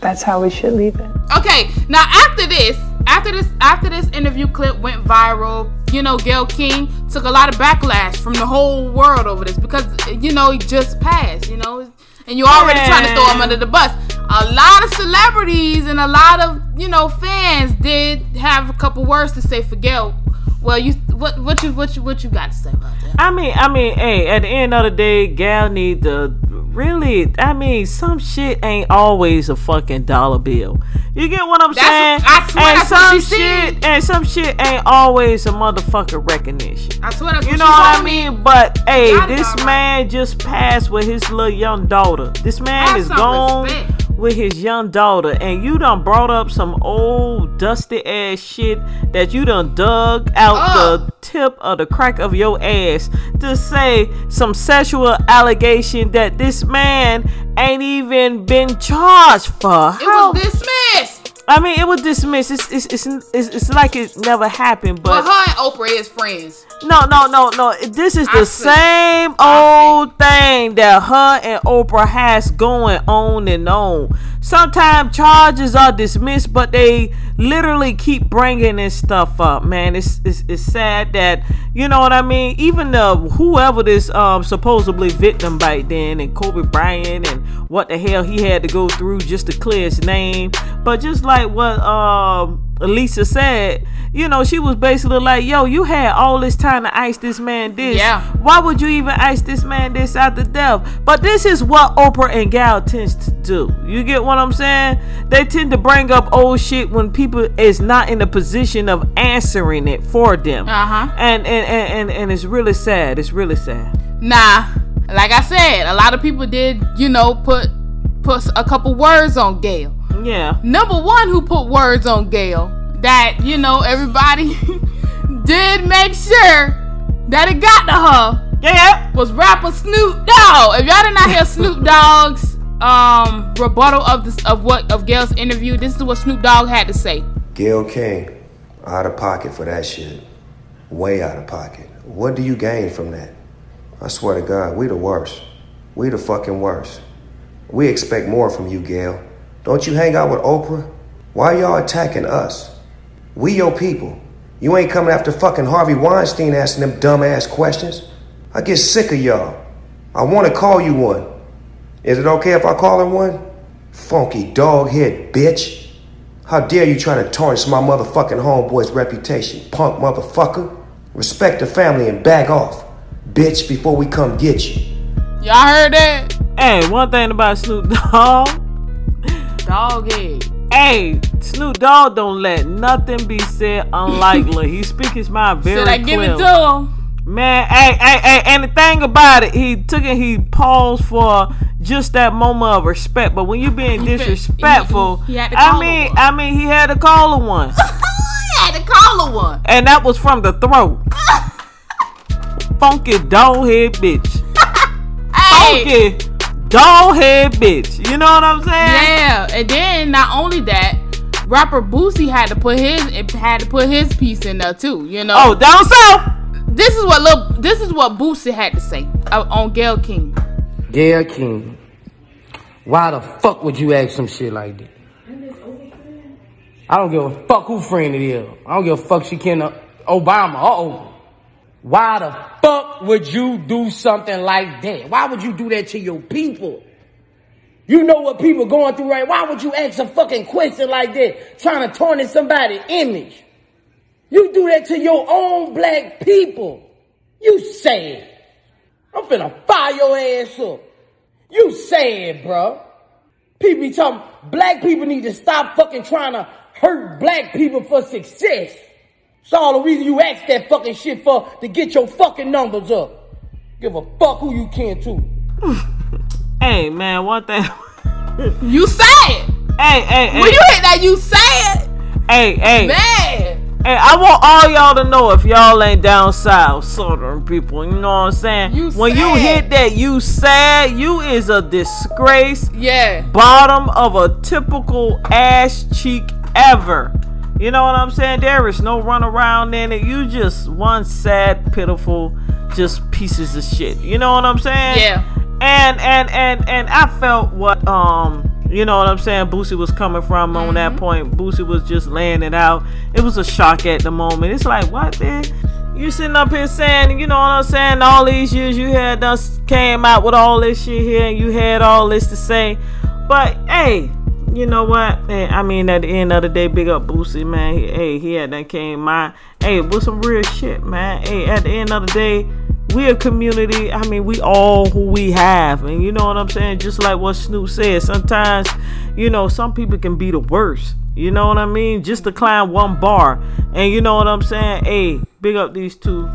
that's how we should leave it. Okay, now after this, after this, after this interview clip went viral, you know, Gayle King took a lot of backlash from the whole world over this because you know he just passed, you know, and you're already trying to throw him under the bus. A lot of celebrities and a lot of you know fans did have a couple words to say for Gayle. Well, you what what you what you what you got to say about that? I mean, I mean, hey, at the end of the day, Gal need to really. I mean, some shit ain't always a fucking dollar bill. You get what I'm That's saying? what- I swear and some she said. shit, and some shit ain't always a motherfucker recognition. I swear You what know what I me. mean? But hey, this all right. man just passed with his little young daughter. This man Have is gone respect. With his young daughter, and you done brought up some old dusty ass shit that you done dug out the tip of the crack of your ass to say some sexual allegation that this man ain't even been charged for. It How- was dismissed. I mean, it was dismissed. It's it's, it's it's it's like it never happened, But but. her and Oprah is friends. No, no, no, no. This is the same old thing that her and Oprah has going on and on. Sometimes charges are dismissed, but they literally keep bringing this stuff up. Man, it's it's, it's sad that you know what I mean. Even the whoever this um supposedly victim back then, and Kobe Bryant, and what the hell he had to go through just to clear his name. But just like what um Lisa said, you know, she was basically like, yo, you had all this time to ice this man this. Yeah. Why would you even ice this man this after death? But this is what Oprah and Gal tends to do. You get what I'm saying? They tend to bring up old shit when people is not in a position of answering it for them. Uh-huh. And, and, and, and, and it's really sad. It's really sad. Nah, like I said, a lot of people did, you know, put put a couple words on Gayle. Yeah. Number one who put words on Gayle that, you know, everybody did make sure that it got to her. Yeah. Was rapper Snoop Dogg. If y'all did not hear Snoop Dogg's um rebuttal of this of what of Gayle's interview, this is what Snoop Dogg had to say. Gayle King, out of pocket for that shit. Way out of pocket. What do you gain from that? I swear to God, we the worst. We the fucking worst. We expect more from you, Gayle. Don't you hang out with Oprah? Why y'all attacking us? We your people. You ain't coming after fucking Harvey Weinstein asking them dumbass questions. I get sick of y'all. I want to call you one. Is it okay if I call her one? Funky dog head bitch. How dare you try to tarnish my motherfucking homeboy's reputation, punk motherfucker? Respect the family and back off, bitch, before we come get you. Y'all heard that? Hey, one thing about Snoop Dogg. Dog head. Hey, Snoop Dogg don't let nothing be said unlikely. he speak his mind very Should I give it to him? Man, hey, hey, hey, and the thing about it, he took it, he paused for just that moment of respect. But when you're being disrespectful, he- he to I mean. I mean, he had to call her one, I had to call her one. and that was from the throat. Funky dog head bitch. Hey. Funky dog head bitch. You know what I'm saying? Yeah, and then not only that, rapper Boosie had to put his had to put his piece in there too. You know. Oh, down south. This is what Lil, this is what Boosie had to say uh, on Gayle King. Gayle King, why the fuck would you ask some shit like that? I don't give a fuck who friend it is. I don't give a fuck she can uh, Obama or Oprah. Why the fuck would you do something like that? Why would you do that to your people? You know what people going through right? Why would you ask a fucking question like that, trying to tarnish somebody's image? You do that to your own black people. You sad. I'm finna fire your ass up. You sad, bro. People be talking, black people need to stop fucking trying to hurt black people for success. It's all the reason you ask that fucking shit for, to get your fucking numbers up. Give a fuck who you can to. Hey man, one thing. you say it. Hey, hey, hey. When you hit that, you say it. Hey, hey. Man. Hey, I want all y'all to know if y'all ain't down south, southern people, you know what I'm saying? You when you hit that, you sad, you is a disgrace. Yeah. Bottom of a typical ass cheek ever. You know what I'm saying? There is no run around in it. You just one sad, pitiful, just pieces of shit. You know what I'm saying? Yeah. And and and and I felt what um you know what I'm saying Boosie was coming from on that Mm-hmm. point. Boosie was just laying it out. It was a shock at the moment. It's like what man? You sitting up here saying, you know what I'm saying, all these years you had us came out with all this shit here and you had all this to say. But hey, you know what? Hey, I mean, at the end of the day, big up Boosie, man. He, hey, he had that came my hey with some real shit, man. Hey, at the end of the day, we a community. I mean, we all who we have, and you know what I'm saying. Just like what Snoop said, sometimes, you know, some people can be the worst. You know what I mean? Just to climb one bar, and you know what I'm saying. Hey, big up these two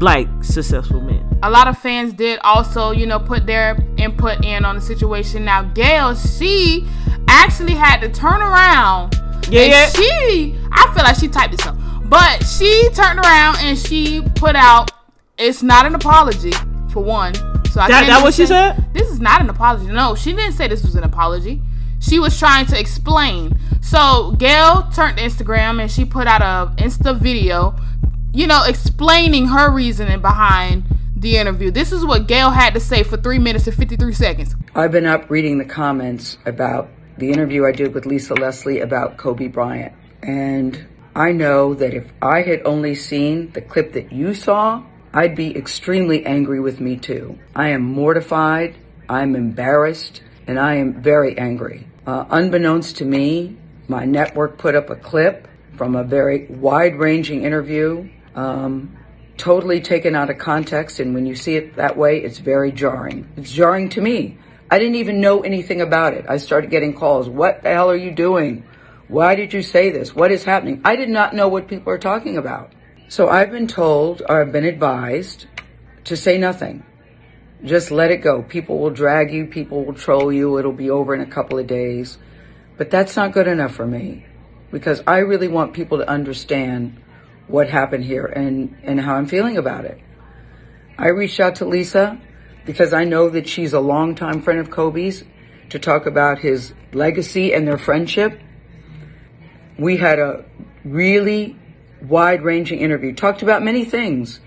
black successful men. a lot of fans did also, you know, put their input in on the situation. Now, Gayle, she actually had to turn around. Yeah, and yeah. She, I feel like she typed this up, but she turned around and she put out, it's not an apology for one. So I That- that what she said? This is not an apology. No, she didn't say this was an apology. She was trying to explain. So Gayle turned to Instagram and she put out a Insta video, you know, explaining her reasoning behind the interview. This is what Gayle had to say for three minutes and 53 seconds. I've been up reading the comments about the interview I did with Lisa Leslie about Kobe Bryant. And I know that if I had only seen the clip that you saw, I'd be extremely angry with me too. I am mortified, I'm embarrassed, and I am very angry. Uh, unbeknownst to me, my network put up a clip from a very wide ranging interview, um, totally taken out of context. And when you see it that way, it's very jarring. It's jarring to me. I didn't even know anything about it. I started getting calls. What the hell are you doing? Why did you say this? What is happening? I did not know what people are talking about. So I've been told or I've been advised to say nothing. Just let it go. People will drag you, people will troll you, it'll be over in a couple of days. But that's not good enough for me because I really want people to understand what happened here and, and how I'm feeling about it. I reached out to Lisa because I know that she's a longtime friend of Kobe's to talk about his legacy and their friendship. We had a really wide ranging interview, talked about many things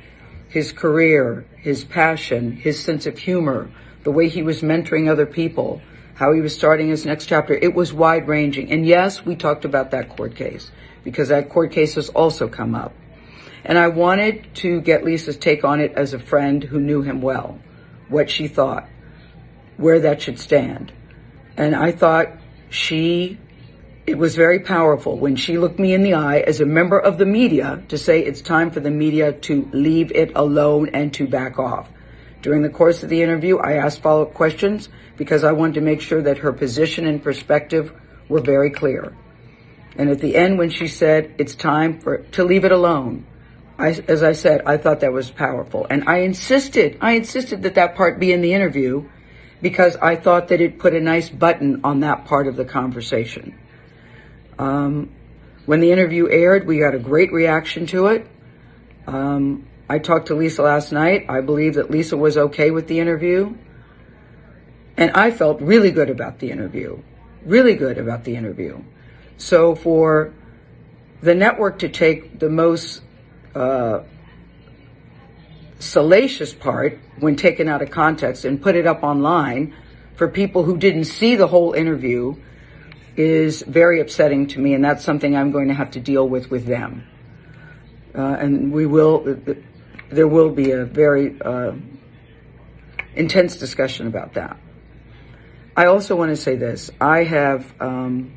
his career, his passion, his sense of humor, the way he was mentoring other people, how he was starting his next chapter. It was wide ranging. And yes, we talked about that court case because that court case has also come up. And I wanted to get Lisa's take on it as a friend who knew him well, what she thought, where that should stand. And I thought she, it was very powerful when she looked me in the eye as a member of the media to say it's time for the media to leave it alone and to back off. During the course of the interview, I asked follow up questions because I wanted to make sure that her position and perspective were very clear. And at the end, when she said it's time for to leave it alone, I, as I said, I thought that was powerful, and I insisted. I insisted that that part be in the interview because I thought that it put a nice button on that part of the conversation. Um, when the interview aired, we got a great reaction to it. Um, I talked to Lisa last night. I believe that Lisa was okay with the interview. And I felt really good about the interview. Really good about the interview. So for the network to take the most uh, salacious part when taken out of context and put it up online for people who didn't see the whole interview is very upsetting to me, and that's something I'm going to have to deal with with them. Uh, and we will, there will be a very uh, intense discussion about that. I also want to say this I have um,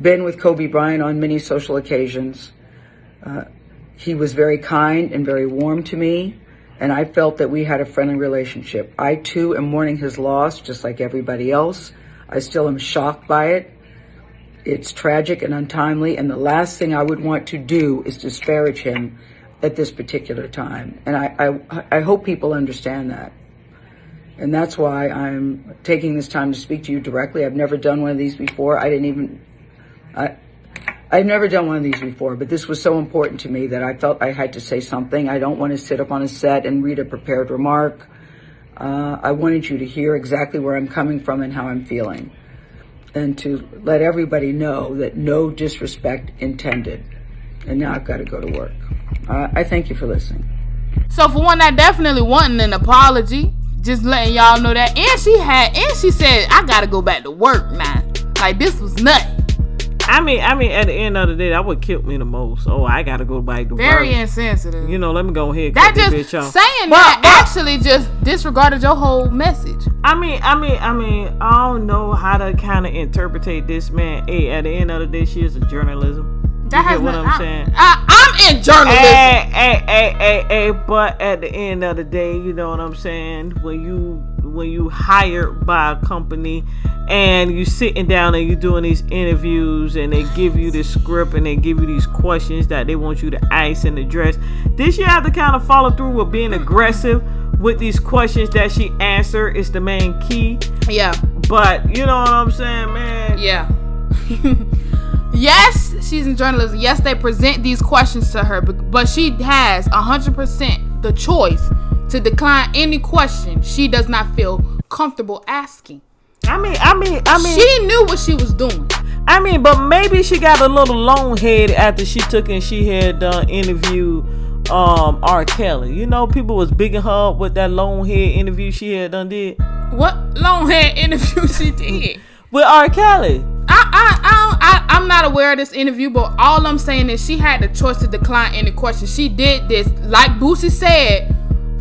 been with Kobe Bryant on many social occasions. Uh, he was very kind and very warm to me, and I felt that we had a friendly relationship. I too am mourning his loss, just like everybody else. I still am shocked by it. It's tragic and untimely, and the last thing I would want to do is disparage him at this particular time. And I, I, I hope people understand that. And that's why I'm taking this time to speak to you directly. I've never done one of these before. I didn't even, I, I've never done one of these before, but this was so important to me that I felt I had to say something. I don't want to sit up on a set and read a prepared remark. Uh, I wanted you to hear exactly where I'm coming from and how I'm feeling. And to let everybody know that no disrespect intended. And now I've got to go to work. Uh, I thank you for listening. So for one, I definitely wanting an apology. Just letting y'all know that. And she had, and she said, I gotta go back to work now. Like this was nuts. I mean, I mean, at the end of the day, that would kill me the most. Oh, I gotta go back to work. Very work. insensitive. You know, let me go ahead. and That just bitch off. saying But- that but- actually just disregarded your whole message. I mean, I mean, I mean, I don't know how to kind of interpretate this man. Hey, at the end of the day, she is a journalism. That you has what not- I'm saying? I, I'm in journalism. Hey, hey, hey, hey, hey, but at the end of the day, you know what I'm saying? When you when you hired by a company and you sitting down and you're doing these interviews and they give you this script and they give you these questions that they want you to ask and address, this you have to kind of follow through with being aggressive with these questions that she answer is the main key. Yeah. But you know what I'm saying, man? Yeah. yes, she's in journalism. Yes, they present these questions to her, but, but she has 100% the choice to decline any question she does not feel comfortable asking. I mean, I mean, I mean, she knew what she was doing. I mean, but maybe she got a little long head after she took and she had done interview um R. Kelly. You know, people was bigging her up with that long head interview she had done did. What long hair interview she did? With R. Kelly. I, I, I, I, I'm not aware of this interview, but all I'm saying is she had the choice to decline any question. She did this, like Boosie said,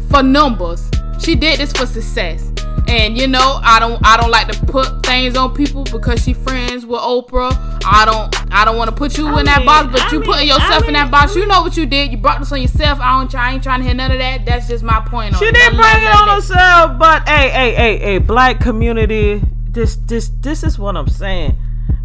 for numbers. She did this for success. And you know, I don't, I don't like to put things on people because she friends with Oprah. I don't, I don't want to put you in that box, but I you mean, putting yourself I in that box. You know what you did. You brought this on yourself. I don't, try, I ain't trying to hear none of that. That's just my point on She didn't bring it on herself, but hey, hey, hey, hey, black community. This, this, this is what I'm saying.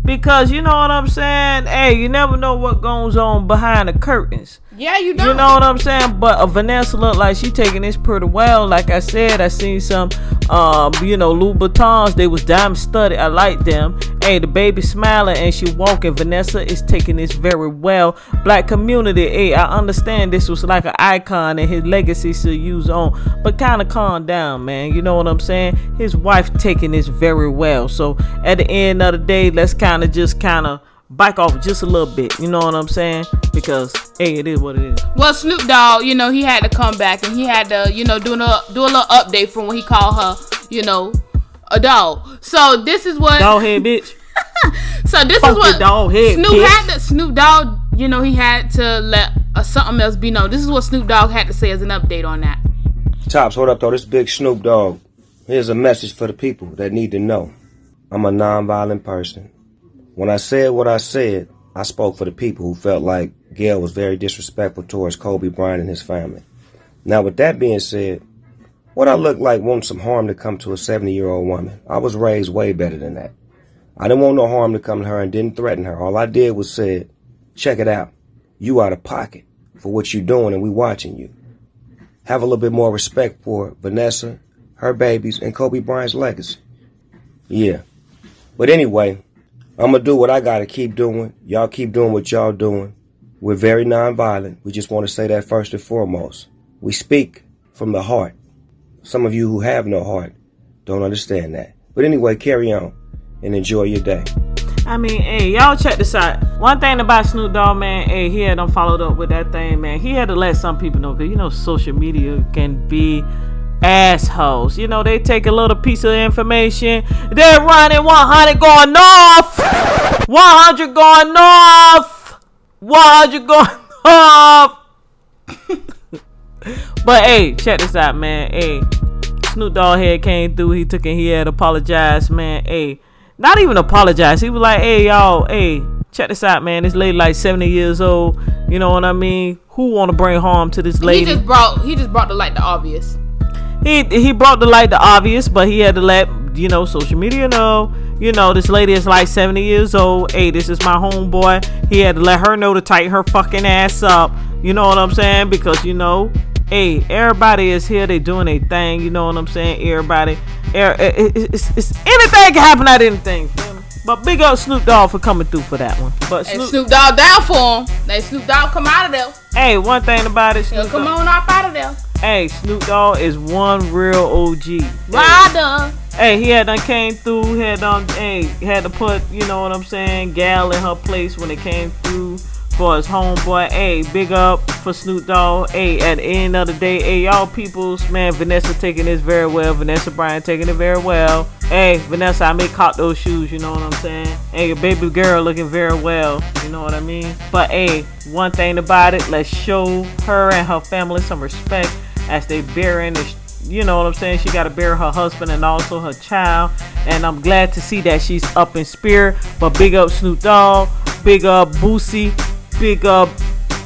Because you know what I'm saying? Hey, you never know what goes on behind the curtains. Yeah, you don't. You know what I'm saying? But uh, Vanessa looked like she taking this pretty well. Like I said, I seen some, um, you know, Louboutins. They was diamond studded. I like them. Hey, the baby smiling and she walking. Vanessa is taking this very well. Black community. Hey, I understand this was like an icon and his legacy should use on. But kind of calm down, man. You know what I'm saying? His wife taking this very well. So at the end of the day, let's kind of just kind of bike off just a little bit. You know what I'm saying? Because hey, it is what it is. Well, Snoop Dogg, you know, he had to come back and he had to, you know, do a do a little update from when he called her, you know, a dog. So this is what Dog head bitch. So this Funky is what dog head, Snoop bitch. had to Snoop Dogg, you know, he had to let uh, something else be known. This is what Snoop Dogg had to say as an update on that. Tops, hold up though. This big Snoop Dogg. Here's a message for the people that need to know. I'm a nonviolent person. When I said what I said, I spoke for the people who felt like Gayle was very disrespectful towards Kobe Bryant and his family. Now, with that being said, what I look like wants some harm to come to a 70 year old woman. I was raised way better than that. I didn't want no harm to come to her and didn't threaten her. All I did was said, check it out. You out of pocket for what you're doing and we watching you. Have a little bit more respect for Vanessa, her babies, and Kobe Bryant's legacy. Yeah. But anyway, I'm gonna do what I gotta keep doing. Y'all keep doing what y'all doing. We're very nonviolent. We just want to say that first and foremost. We speak from the heart. Some of you who have no heart don't understand that. But anyway, carry on and enjoy your day. I mean, hey, y'all check this out. One thing about Snoop Dogg, man, hey, he had done followed up with that thing, man. He had to let some people know, because, you know, social media can be assholes. You know, they take a little piece of information, they're running 100 going off, 100 going off, 100 going off. but hey, check this out, man. Hey, Snoop Dogg head came through. He took it. He had apologized, man. Hey, not even apologize. He was like, "Hey, y'all, hey, check this out, man. This lady like 70 years old. You know what I mean? Who want to bring harm to this lady? He lady?" just brought he just brought to light the obvious. He he brought to light the obvious, but he had to let you know social media know. You know this lady is like 70 years old. Hey, this is my homeboy. He had to let her know to tighten her fucking ass up. You know what I'm saying? Because you know, hey, everybody is here. They doing a thing. You know what I'm saying? Everybody, er- it- it- it's, it's anything can happen at anything. But big up Snoop Dogg for coming through for that one. But Snoop, Snoop Dogg down for him. They Snoop Dogg come out of there. hey, one thing about it, He'll come Dogg, on up out of there. Hey, Snoop Dogg is one real OG. Rider. Hey, he had done came through, had done, hey, had to put, you know what I'm saying, Gayle in her place when it came through for his homeboy. Hey, big up for Snoop Dogg. Hey, at the end of the day, hey, y'all peoples, man, Vanessa taking this very well. Vanessa Bryant taking it very well. Hey, Vanessa, I may cop those shoes, you know what I'm saying? Hey, your baby girl looking very well, you know what I mean? But hey, one thing about it, let's show her and her family some respect as they bearing the you know what I'm saying? She got to bear her husband and also her child. And I'm glad to see that she's up in spirit. But big up Snoop Dogg, big up Boosie, big up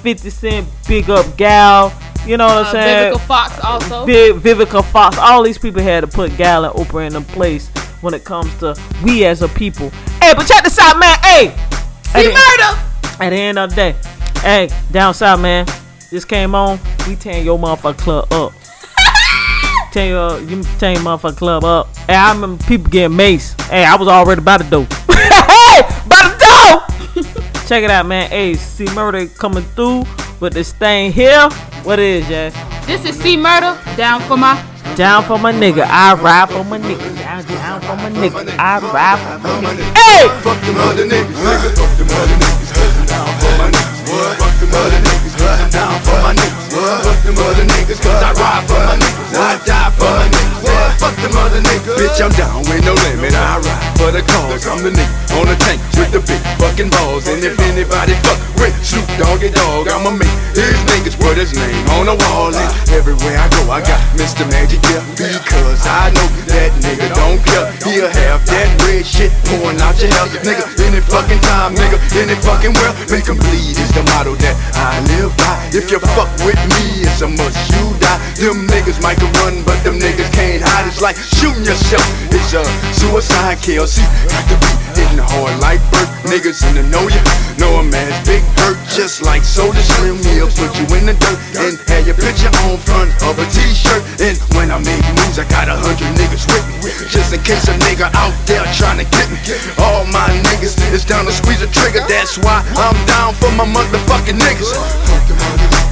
50 Cent, big up Gayle. You know what I'm Uh, saying? Vivica Fox also. Vi- Vivica Fox. All these people had to put Gayle and Oprah in a place when it comes to we as a people. Hey, but check this out, man. Hey, C Murder. at the end of the day, hey, down south, man, this came on. We tearing your motherfucking club up. Tear your, you tear your motherfucking club up. Hey, I remember people getting mace. Hey, I was already by the door. hey, by the door. Check it out, man. Hey, C Murder coming through with this thing here. What it is, yeah? This is C Murder down for my Down for my nigga, I ride for my nigga. Down, down for my nigga, I ride for my nigga. Hey! Fuck them other niggas, nigga. Fuck them other niggas, What? Bitch, I'm down with no limit. I ride for the cause. I'm the nigga on the tank with the big fucking balls. And if anybody fuck with Snoop Doggy Dogg, I'ma make his niggas put his name on the wall. And everywhere I go, I got Mr. Magic here because I know that nigga don't care. He'll have that red shit pouring out your hell, nigga. Any fucking time, nigga. Any fucking well, make 'em bleed is the motto that I live by. If you fuck with me, it's a must you die. Them niggas might run, but them niggas can't hide. It's like shooting yourself. It's a suicide kill. See, got to be hitting hard like Burt. Niggas in the know ya. Know a man's big hurt, just like Soulja Slim. He'll put you in the dirt and have your picture on front of a t-shirt. And when I make moves, I got a hundred niggas with me. Just in case a nigga out there trying to get me. All my niggas is down to squeeze a trigger. That's why I'm down for my motherfucking niggas.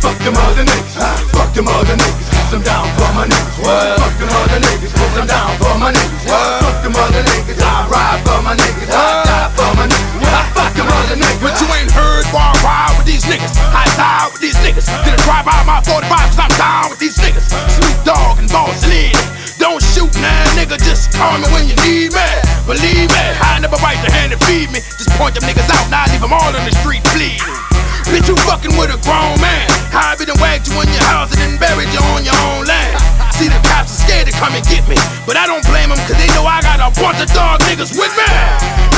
Fuck them other niggas. Fuck them other niggas. i I'm down for my niggas. Fuck them other niggas. i I'm down for my niggas. Fuck them other niggas. I ride for my niggas. I die for my niggas. Fuck them other niggas. But you ain't heard why I ride with these niggas. I die with these niggas. Did a drive by my 45 cause I'm down with these niggas. Snoop Dogg and Boss Lady. Don't shoot now, nigga. Just call me when you need me. Believe me, I never bite the hand that feed me. Just point them niggas out, now I leave them all on the street bleeding. Bitch, you fucking with a grown man. I be done wagged you in your house and then buried you on your own land. See, the cops are scared to come and get me. But I don't blame them, cause they know I got a bunch of dog niggas with me.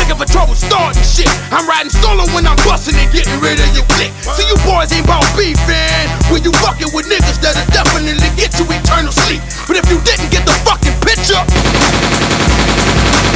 Looking for trouble starting shit. I'm riding solo when I'm busting and getting rid of your clique. See, you boys ain't about beefing. When you fucking with niggas that'll definitely get you eternal sleep. But if you didn't get the fucking picture,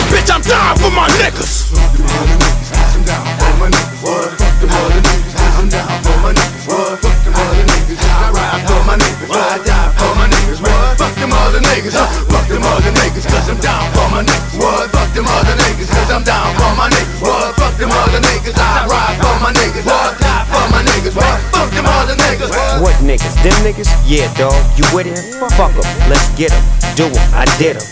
bitch, I'm dying for my niggas. I'm for my niggas. What? Fuck them other niggas. Cause I'm down for my niggas. What? Fuck them other niggas. I ride for my niggas. I die for my niggas. What? Fuck them other niggas. Fuck them other niggas. Cause I'm down for my niggas. What? Fuck them other niggas. Cause I'm down for my niggas. What? Them other niggas. I ride for my niggas. What? Die for my niggas. What? Fuck them other niggas. What? Niggas? Them niggas? Yeah, dog. You with it? Fuck Fuck 'em. Let's get 'em. Do 'em. I did 'em.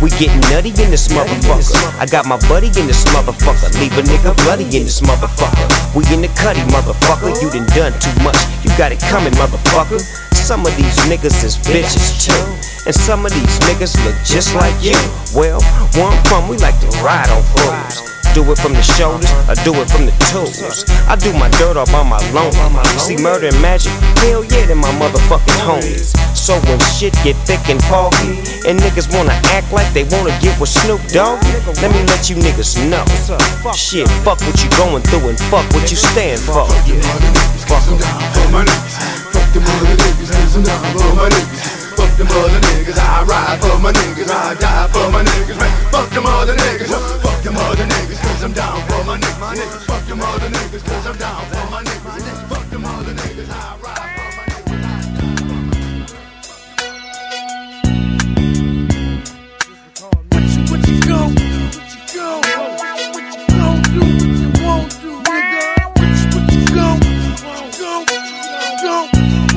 We getting nutty in this motherfucker. I got my buddy in this motherfucker. Leave a nigga bloody in this motherfucker. We in the cutty, motherfucker. You done done too much. You got it coming, motherfucker. Some of these niggas is bitches too. And some of these niggas look just like you. Well, one from, we like to ride on fools. Do it from the shoulders, I do it from the toes. I do my dirt all by my loan. C Murder and magic, hell yeah, they my motherfucking homies. So when shit get thick and foggy, and niggas wanna act like they wanna get with Snoop Dogg, let me let you niggas know. Shit, fuck what you going through and fuck what you stand for. Fuck. For my niggas. Fuck them other niggas. Down for my niggas. Them other niggas. I ride for my niggas. I die for my niggas. Man, fuck them other niggas. Fuck them other niggas. Cause I'm down for my niggas. Fuck them other niggas. Cause I'm down for my niggas. Fuck them other niggas. I ride. For my niggas.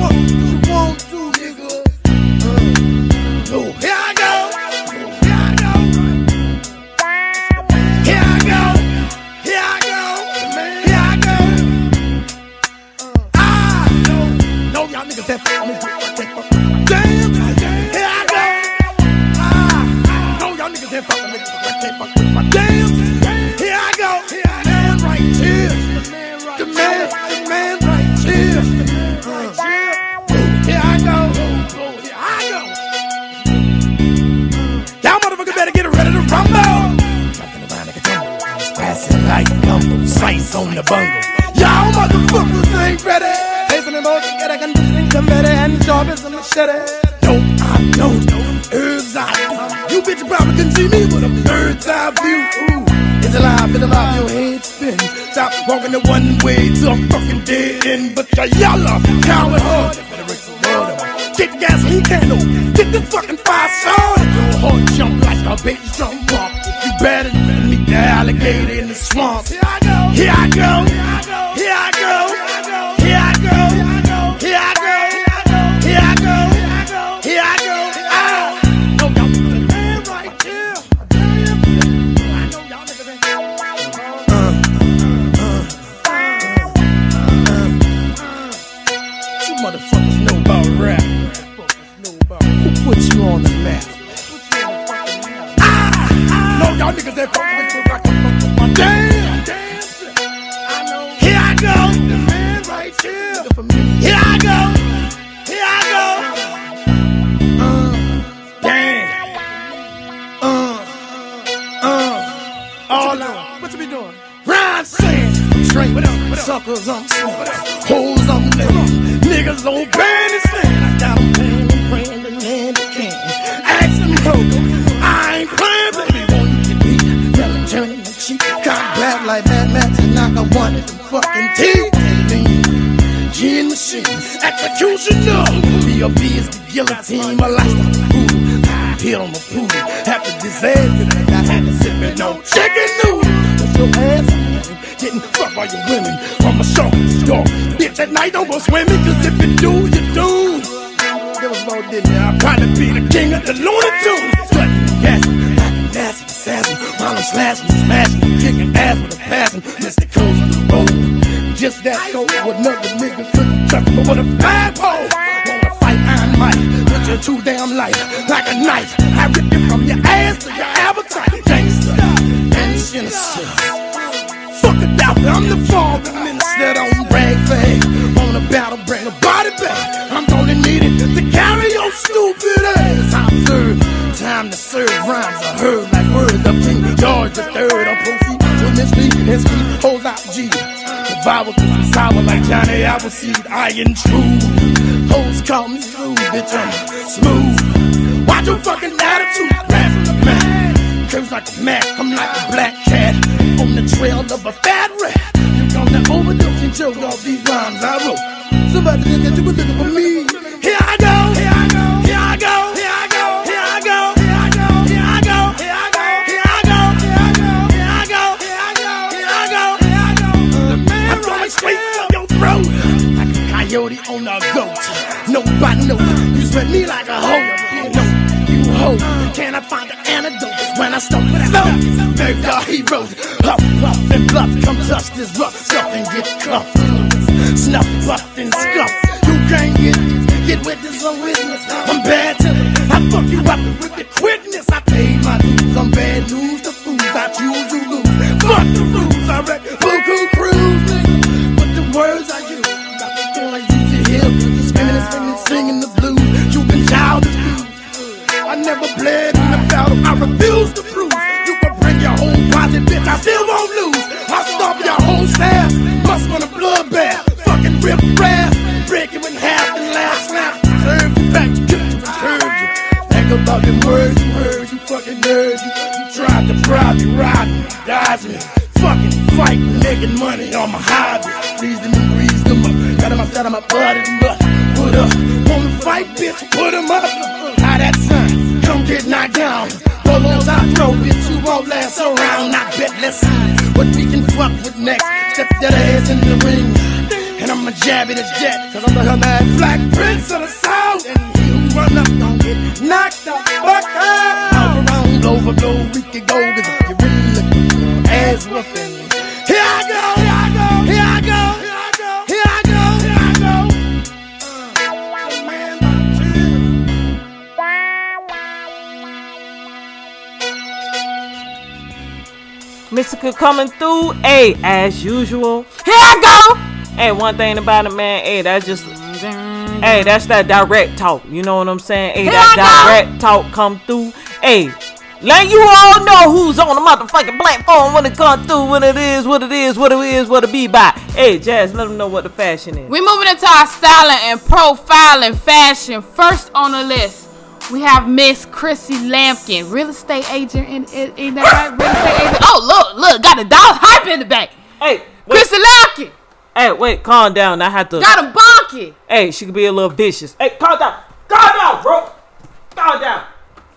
What Suckers on smoke, hoes on legs, niggas on panties stand. I got 'em praying and praying and land they can. Ask them Coco, I ain't playing, baby. Want you to be yelling, turning the cheek, cock black like Mad Max and knock a one of them fucking teeth. Gin machine, executioner. B.O.B. is the guillotine, my lifestyle food. Hit on the pool, after disaster, I had to sip it no chicken noodle. Cause your ass by your women on my shoulders, dog. Bitch, at night don't go swimming, cause if you do, you do. There was more didn't. I'm trying to be the king of the Looney Tunes. Gassing, acting nasty, assassin. While I'm slashing, smashing, kicking ass with a passion. Mr. Coast the road. Just that cold, what another nigga couldn't touch, but with a bad pole. Wanna fight Iron Mike, but you're too damn light, like a knife. I rip you from your ass to your I will I iron true. Hoes me through, bitch, I'm you won't around. I bet, let's see what we can fuck with next. Step that ass in the ring. And I'ma jab it as jet, cause I'm the mad black prince of the south. And who run up gon' get knocked Coming through, hey, as usual. Here I go. Hey, one thing about it, man, hey, that's just, hey, that's that direct talk. You know what I'm saying? Hey, Here that direct talk come through. Hey, let you all know who's on the motherfucking platform when it come through, when it is, what it is, what it is, what it be by. Hey, Jazz, let them know what the fashion is. We moving into our styling and profiling fashion. First on the list, we have Miss Chrissy Lampkin, real estate agent. In, in, in that right? Real estate agent. Oh, look, look, got a dollar hype in the back. Hey, Chrissy Lampkin, Hey, wait, calm down. I have to. got him bonky. Hey, she could be a little vicious. Hey, calm down. Calm down, bro. Calm down.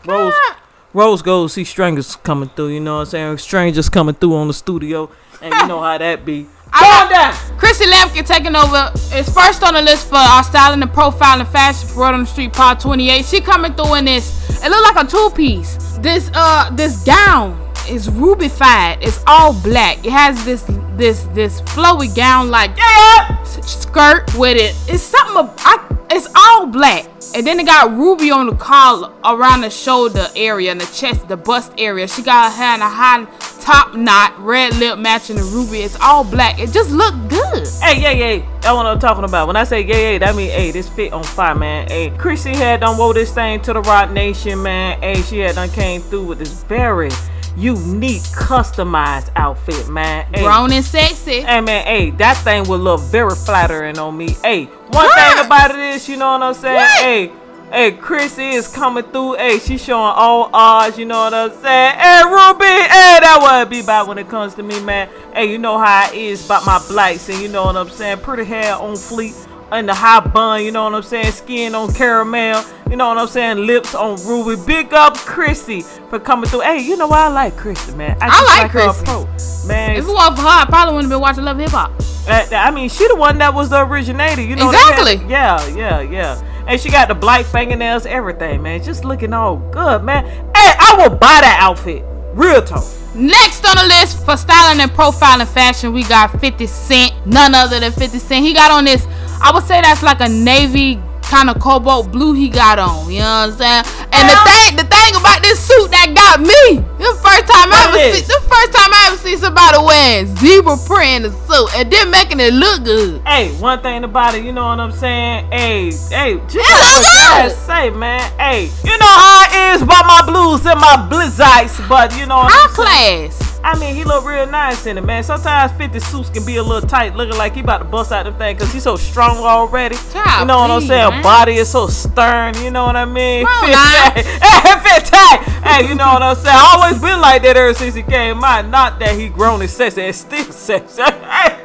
Rose, ah. Rose goes see strangers coming through. You know what I'm saying? Strangers coming through on the studio, and you know how that be. Calm down. Chrissy Lampkin taking over is first on the list for our styling and profiling fashion for Word on the Street Pod 28. She coming through in this. It look like a two piece. This uh this gown is rubified. It's all black. It has this this this flowy gown like s- skirt with it. It's something. ab- I, it's all black. And then it got ruby on the collar, around the shoulder area, and the chest, the bust area. She got her hair in a high top knot, red lip matching the ruby. It's all black. It just looked good. Hey, yeah, yeah. That's what I'm talking about. When I say yeah, yeah, that mean, hey, this fit on fire, man. Hey, Chrissy had done wore this thing to the Roc Nation, man. Hey, she had done came through with this very unique, customized outfit, man. Hey, Grown and sexy. Hey man, hey, that thing would look very flattering on me. Hey, one thing about it is, you know what I'm saying? What? Hey, hey, Chrissy is coming through. Hey, she showing all odds, you know what I'm saying? Hey, Ruby, hey, that what it be about when it comes to me, man. Hey, you know how it is about my blights, and you know what I'm saying? Pretty hair on fleet. In the high bun, you know what I'm saying? Skin on caramel, you know what I'm saying? Lips on ruby. Big up Chrissy for coming through. Hey, you know why I like Chrissy, man? I just like her Chrissy. Man, If it wasn't for her, I probably wouldn't have been watching Love Hip Hop. I mean, she the one that was the originator. You know Exactly. Yeah, yeah, yeah. And she got the black fingernails, everything, man. Just looking all good, man. Hey, I will buy that outfit. Real talk. Next on the list for styling and profiling fashion, we got 50 Cent. None other than 50 Cent. He got on this, I would say that's like a navy kind of cobalt blue he got on. You know what I'm saying? And the thing, the thing about this suit that got me, the first time I ever see, the first time I ever see somebody wearing zebra print in a suit and then making it look good. Hey, one thing about it, you know what I'm saying? Hey, hey, just It like look what say, man. Hey, you know how it is about my blues and my blizzards, but you know what High I'm saying? I mean, he look real nice in it, man. Sometimes 50 suits can be a little tight, looking like he about to bust out the thing because he's so strong already. Child, you know what I'm saying? man. Body is so stern, you know what I mean? 50, now. hey, 50, hey, you know what I'm saying? always been like that ever since he came out. Not that he grown and sexy and still sexy. hey,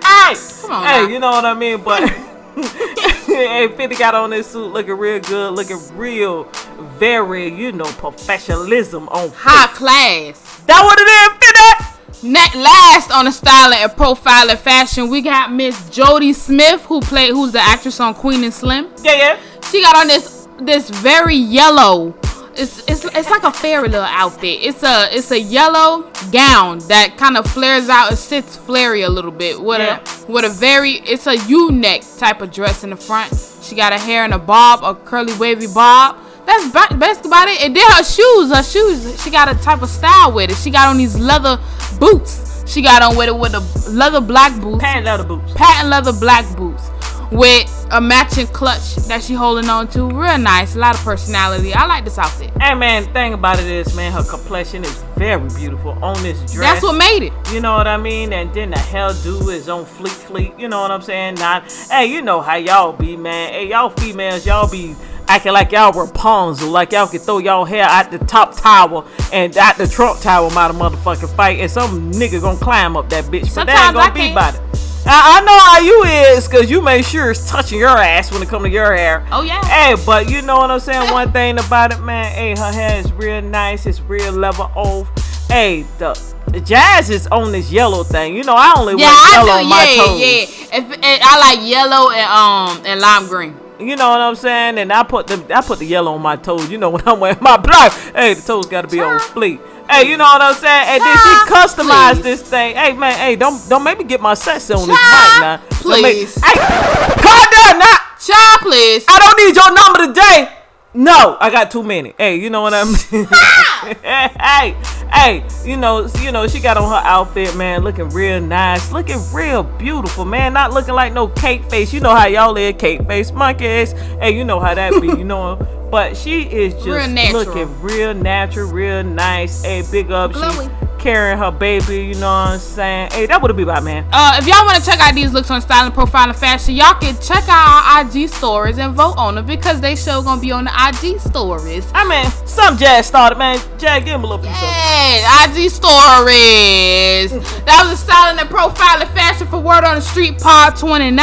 hey, Come on, hey, now. you know what I mean? But hey, 50 got on this suit looking real good, looking real, very, you know, professionalism on High class. That what it is, 50? Next, last on the styling and profiling fashion, we got Miss Jodie Smith, who played, who's the actress on Queen and Slim. Yeah, yeah. She got on this this very yellow. It's it's it's like a fairy little outfit. It's a it's a yellow gown that kind of flares out. It sits flary a little bit with Yeah. a with a very it's a U neck type of dress in the front. She got her hair in a bob, a curly wavy bob. That's ba- basically about it. And then her shoes, her shoes, she got a type of style with it. She got on these leather boots. She got on with it with a leather black boots. Patent leather boots. Patent leather black boots with a matching clutch that she holding on to. Real nice, a lot of personality. I like this outfit. Hey man, thing about it is, man, her complexion is very beautiful on this dress. That's what made it. You know what I mean? And then the hairdo is on fleet fleet. You know what I'm saying? Not, hey, you know how y'all be, man. Hey, y'all females, y'all be acting like y'all were Rapunzel, like y'all can throw y'all hair out the top tower and out the Trump tower a motherfucking fight, and some nigga gonna climb up that bitch. But that ain't Sometimes I gonna be about it. I, I know how you is, cause you make sure it's touching your ass when it come to your hair. Oh yeah. Hey, but you know what I'm saying? One thing about it, man. Hey, her hair is real nice. It's real level off. Hey, the, the jazz is on this yellow thing. You know, I only Yeah, I yellow do. on my Yeah, toes. yeah. If, and I like yellow and um and lime green. You know what I'm saying? And I put the I put the yellow on my toes. You know when I'm wearing my black. Hey, the toes got to be on fleek. Hey, you know what I'm saying? And then she customized please. this thing. Hey man, hey, don't don't make me get my sex on this mic now. Don't make- Please. Hey, calm down now. Child, please. I don't need your number today. No, I got too many. Hey, you know what I mean? hey, hey, you know, you know, she got on her outfit, man, looking real nice, looking real beautiful, man. Not looking like no cake face. You know how y'all live cake face monkeys. Hey, you know how that be, you know. But she is just Real looking real natural, real nice. Hey, big up. Glowy. She carrying her baby, you know what I'm saying? Hey, that would be about, man. Uh, if y'all want to check out these looks on Styling Profiling and Fashion, y'all can check out our IG stories and vote on them because they show gonna be on the IG stories. I mean, some jazz started, man. Jazz, give him a little piece of it. Hey, IG stories. that was a Styling and Profiling Fashion for Word on the Street Part 29.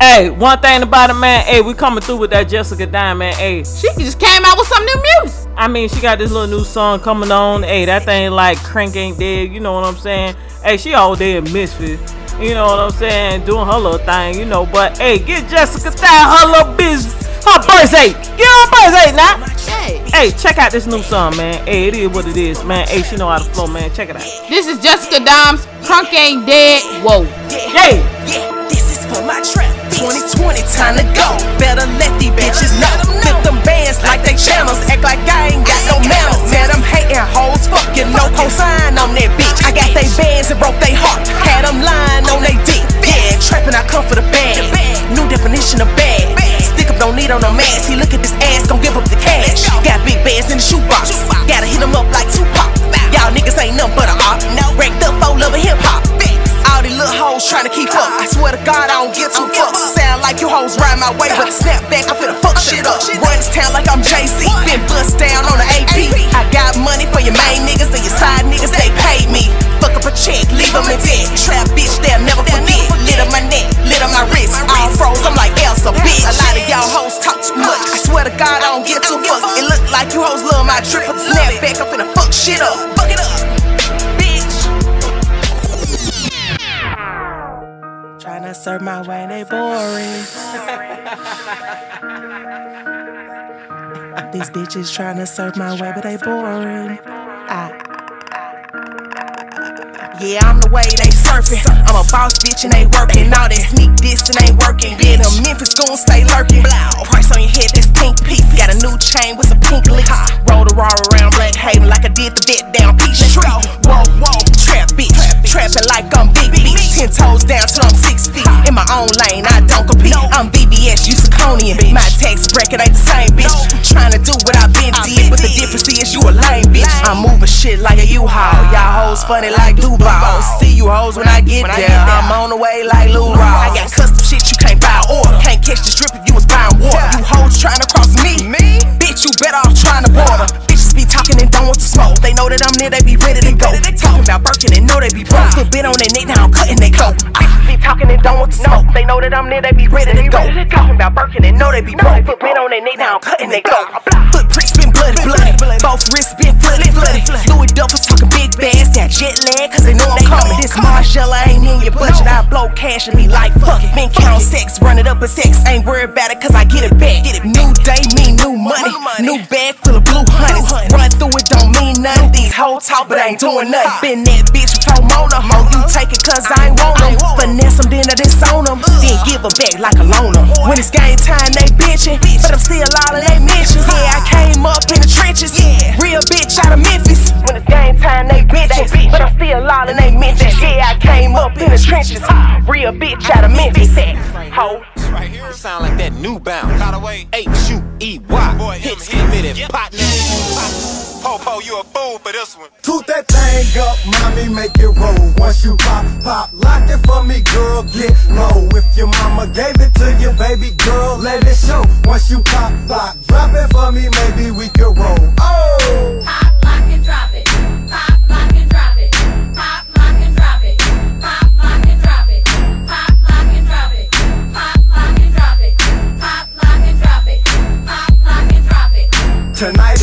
Hey, one thing about it, man. Hey, we coming through with that Jessica Diamond. Hey, She just came out with some new music. I mean, she got this little new song coming on. Hey, that thing like Crunk ain't dead. You know what I'm saying? Hey, she all day in Misfit. You know what I'm saying? Doing her little thing, you know. But hey, get Jessica down her little business. Her birthday. Get her birthday now. Hey. Hey, check out this new song, man. Hey, it is what it is, man. Hey, she know how to flow, man. Check it out. This is Jessica Dimes. Crunk ain't dead. Whoa. Yay. Yeah, this is for my trap. 2020, time to go. Better let these bitches know. Flip them bands like they channels. Act like I ain't got no manners. Man, I'm hating hoes. Fucking no cosign on that bitch. I got they bands and broke they heart. Had them lying on they dick. Yeah, trapping, I come for the bag. New definition of bad. Stick up, don't need on no mask. He look at this ass, gon' give up the cash. Got big bands in the shoebox. Gotta hit 'em up like Tupac. Y'all niggas ain't nothing God, I don't give two fucks. Sound like you hoes ride my way, but snap back, I'm finna fuck shit up. Run this town like I'm JC. Been bust down on the AP. I got money for your main niggas and your side niggas, they paid me. Fuck up a check, leave them in debt. Trap bitch, they'll never forget. Lit on my neck, lit on my wrist. All froze, I'm like Elsa, bitch. A lot of y'all hoes talk too much. I swear to God, I don't give two fucks. It look like you hoes love my drip. Snap back, I'm finna fuck shit up. Up. Tryna serve my way, they boring. These bitches trying to serve my way, but they boring. I, Yeah, I'm the way they surfing. I'm a boss bitch and they working. All that sneak diss and ain't working. Yeah, the Memphis goon stay lurking. Price on your head, that's pink piece. Got a new chain with some pink leaks. Roll the raw around Black Haven like I did the bet down Peachtree. Whoa, whoa, trap bitch. Trapping like I'm big bitch. Ten toes down till I'm six feet. In my own lane, I don't compete. I'm VBS, you Siconian. My tax bracket ain't the same bitch. Trying to do what I've been did, but the difference is you a lame bitch. I'm moving shit like a U-Haul. Y'all hoes funny like Duval. See you hoes when I get there. I'm on the way like Lou Raw. I got custom shit you can't buy or order. Can't catch the strip if you was buying water. You hoes trying to cross me. Me? Bitch, you better off trying to border. Bitches be talking and don't want to smoke. They know that I'm near, they be ready to go. Talking about Birkin and know they be broke. Put bit on their neck, now I'm cutting they coat. Ah, bitches be talking and don't want to smoke. They know that I'm near, they be ready to go. Talking about Birkin and know they be broke. Put bit on their neck, now I'm cutting they coat. Footprints been bloody, bloody. Both wrists been flooded, flooded. Louis Duffels talking big bags, that jet lag, cause they know I'm coming. This Margiela ain't in your budget. I blow cash and be like, fuck it. Been count sex, run it up a sex. Ain't worried about it, cause I get it back. Get it. New day mean new money. New bag full of blue honeys. Run through it, don't mean nothing. These hoes talk, but I ain't doing nothing. Been that bitch before Mona. Mo, you uh-huh. take it cause I ain't want them. Finesse them, then I disown them. Uh. Then give her back like a loner. When it's game time, they bitchin'. But I'm still all of they mentions. Yeah, I came up in the trenches. Real bitch out of Memphis. When it's game time, they bitchin'. But I'm still all in they mentions. Yeah, I came up in the trenches. Real bitch out of Memphis. Ho. Right here. Sound like that new bounce. By the way, H U E Y. Hits committed. Partner. Popo, you a fool for this one. Toot that thing up, mommy, make it roll. Once you pop, pop, lock it for me, girl, get low. If your mama gave it to you, baby girl, let it show. Once you pop, lock, drop it for me, maybe we can roll. Oh! Pop, lock, and drop it. Tonight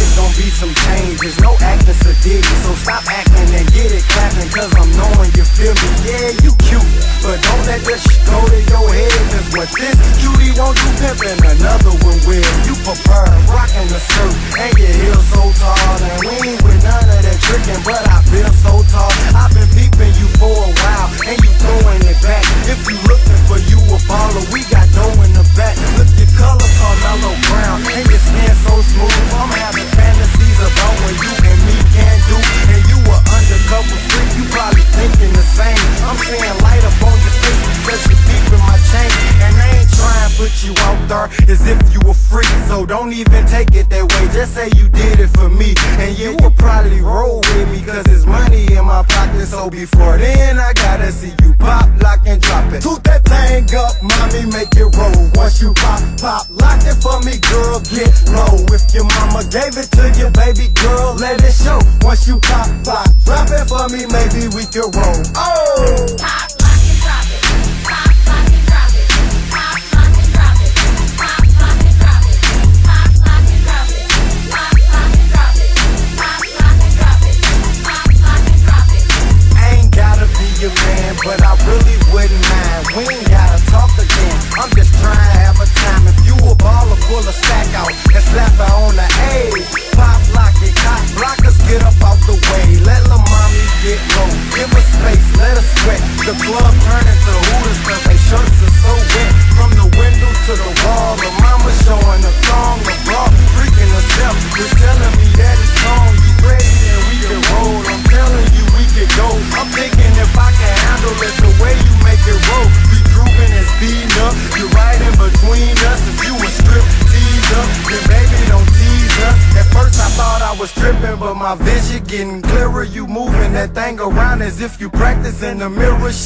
acting sedity, so stop acting and get it clapping, cause I'm knowing you feel me. Yeah, you cute, but don't let that shit go to your head, cause what this cutie won't do pimping, another one will. You prefer rocking the skirt and your heels so tall, and we ain't with none of that tricking, but I feel so tall. I've been peeping you for a while, and you throwing it back. If you looking for you a baller, we got dough in the back. Look your color, Carmelo Brown, and your skin so smooth. I'm having fantasies about when you me can do. And you a undercover freak, you probably thinking the same. I'm seeing light up on your face because you deep in my chain. And Trying to put you out there as if you were freak. So don't even take it that way. Just say you did it for me. And you will probably roll with me because it's money in my pocket. So before then, I gotta see you pop, lock, and drop it. Toot that thing up, mommy, make it roll. Once you pop, pop, lock it for me, girl, get low. If your mama gave it to you, baby girl, let it show. Once you pop, pop, drop it for me, maybe we can roll. Oh! Pop,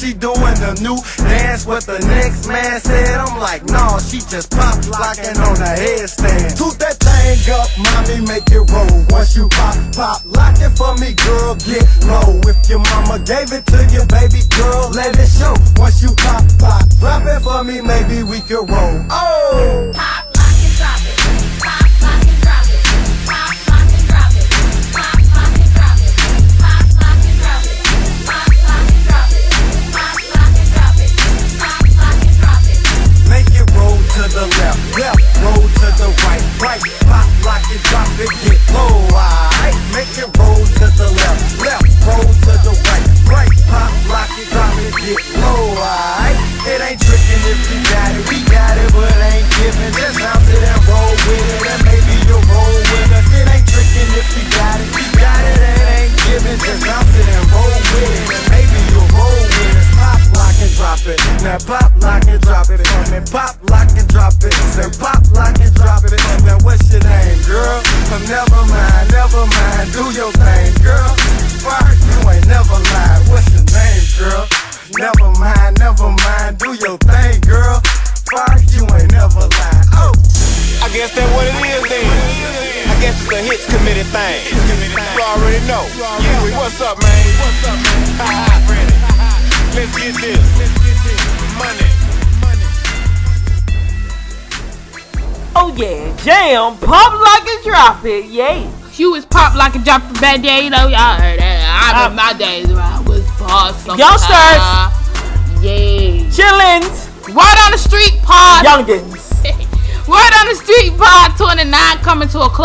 the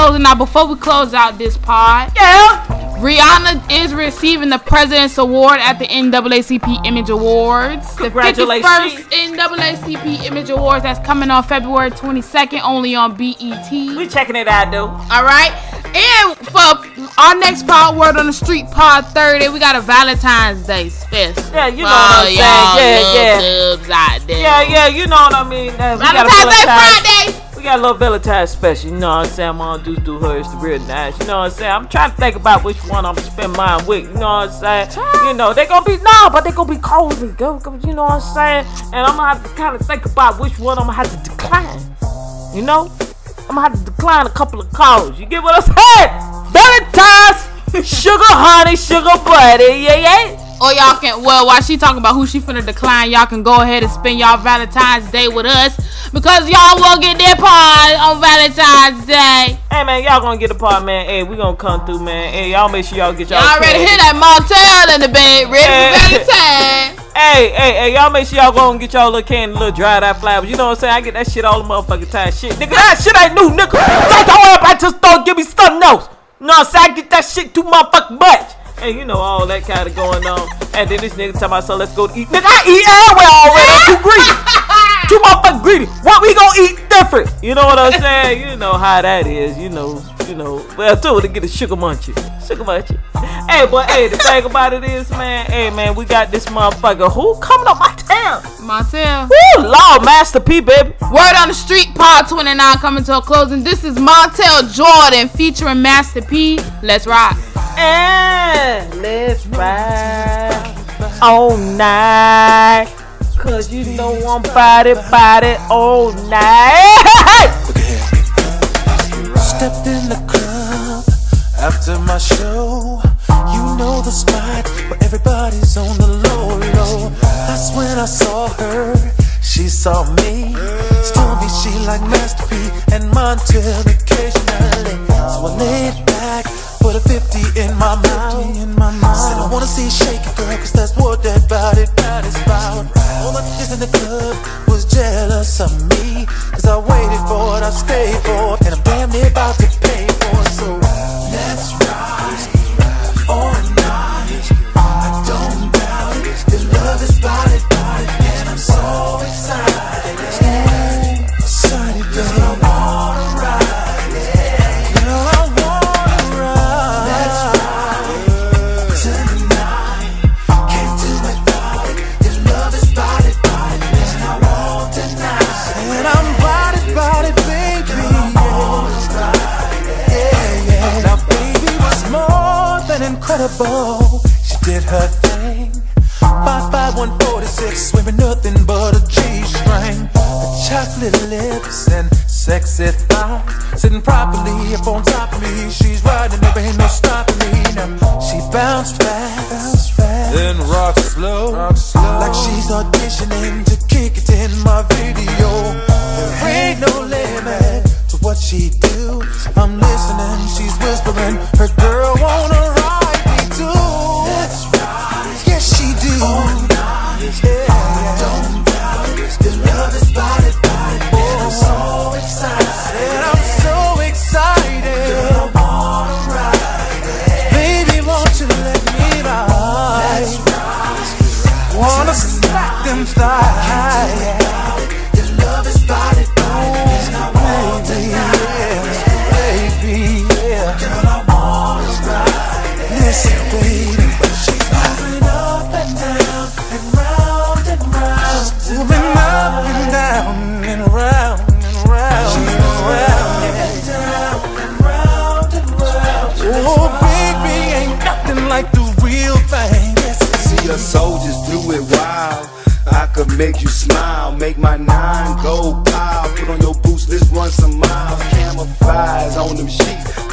closing. Now, before we close out this pod, yeah, Rihanna is receiving the President's Award at the NAACP Image Awards. Congratulations. The 51st NAACP Image Awards that's coming on February 22nd, only on BET. We checking it out, though. All right. And for our next pod, Word on the Street Pod 30, we got a Valentine's Day special. Yeah, you know Oh, what I'm saying. Yeah, yeah. out. Yeah, yeah, you know what I mean. Uh, we got a Valentine's Day Friday. Got a little Valentine's special, you know what I'm saying? I'm gonna do do her, it's real nice, you know what I'm saying? I'm trying to think about which one I'm gonna spend mine with, you know what I'm saying? You know, they gonna be, no, but they gonna be cozy, you know what I'm saying? And I'm gonna have to kind of think about which one I'm gonna have to decline, you know? I'm gonna have to decline a couple of calls, you get what I'm saying? Valentine's, sugar honey, sugar buddy, yeah, yeah. Or y'all can, well, while she talking about who she finna decline, y'all can go ahead and spend y'all Valentine's Day with us because y'all will get their pod on Valentine's Day. Hey man, y'all gonna get a part, man. Hey, we gonna come through, man. Hey, y'all make sure y'all get y'all. Y'all ready to hear that motel in the bed, ready for Valentine's. Hey, hey, hey, y'all make sure y'all go and get y'all little candy, little dried out flowers. You know what I'm saying? I get that shit all the motherfucking time. Shit, nigga, that shit ain't new, nigga. Don't don't worry about just don't give me something else. You know what I'm saying? I get that shit too motherfucking much. And you know all that kind of going on. And then this nigga tell my son, let's go to eat. Nigga, I eat everywhere already. I'm too greedy. too motherfucking greedy. What we gonna eat different? You know what I'm saying? You know how that is. You know, you know. Well, too, to get a sugar munchie. Sugar munchie. Hey, but hey, the thing about it is, man, hey, man, we got this motherfucker who coming up my town. Montell. Woo, Lord, Master P, baby. Word on the Street Pod 29 coming to a closing. This is Montell Jordan featuring Master P. Let's rock. And let's ride all night. Cause you know I'm body, body all night. Stepped in the club after my show. You know the spot where everybody's on the low, low. That's when I saw her. She saw me. Told me she like Master P and Montell occasionally. So I laid back, put a 50 in my mouth. Said I wanna see you shake it, girl, cause that's what that body, body's about. All the niggas in the club was jealous of me. Cause I waited for it, I stayed for it, and I'm damn near about to pay for it. So let's ride all night. I don't doubt it. The love is body, incredible. She did her thing. Five five one forty six, wearing nothing but a G string. Chocolate lips and sexy thighs, sitting properly up on top of me. She's riding, there ain't no stopping me. Now she bounced fast, then rock slow, like she's auditioning to kick it in my video. There ain't no limit to what she do. I'm listening,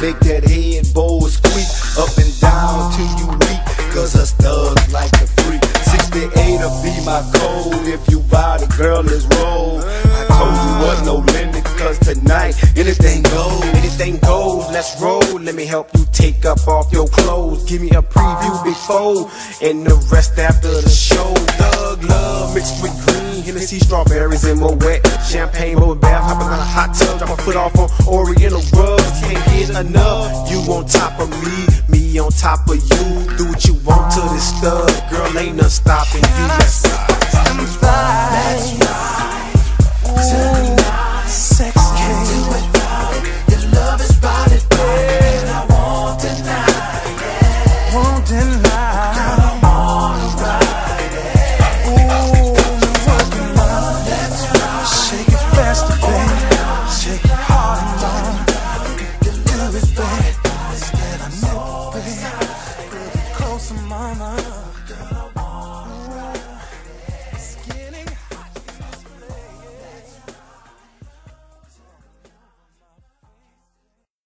make that head bowl squeak up and down till you weak. Cause us thugs like to freak. 68'll be my code. If you buy the girl, let's roll. I told you what, no limit. Cause tonight, anything goes. Anything goes, let's roll. Let me help you take up off your clothes. Give me a preview before, and the rest after the show. Thug love mixed with green. Hennessy strawberries in my wet. Champagne bubble bath, hopping on a hot tub. Drop my foot off on Oriental rugs. Enough. You on top of me, me on top of you. Do what you want to this stud. Girl, ain't nothing stopping you.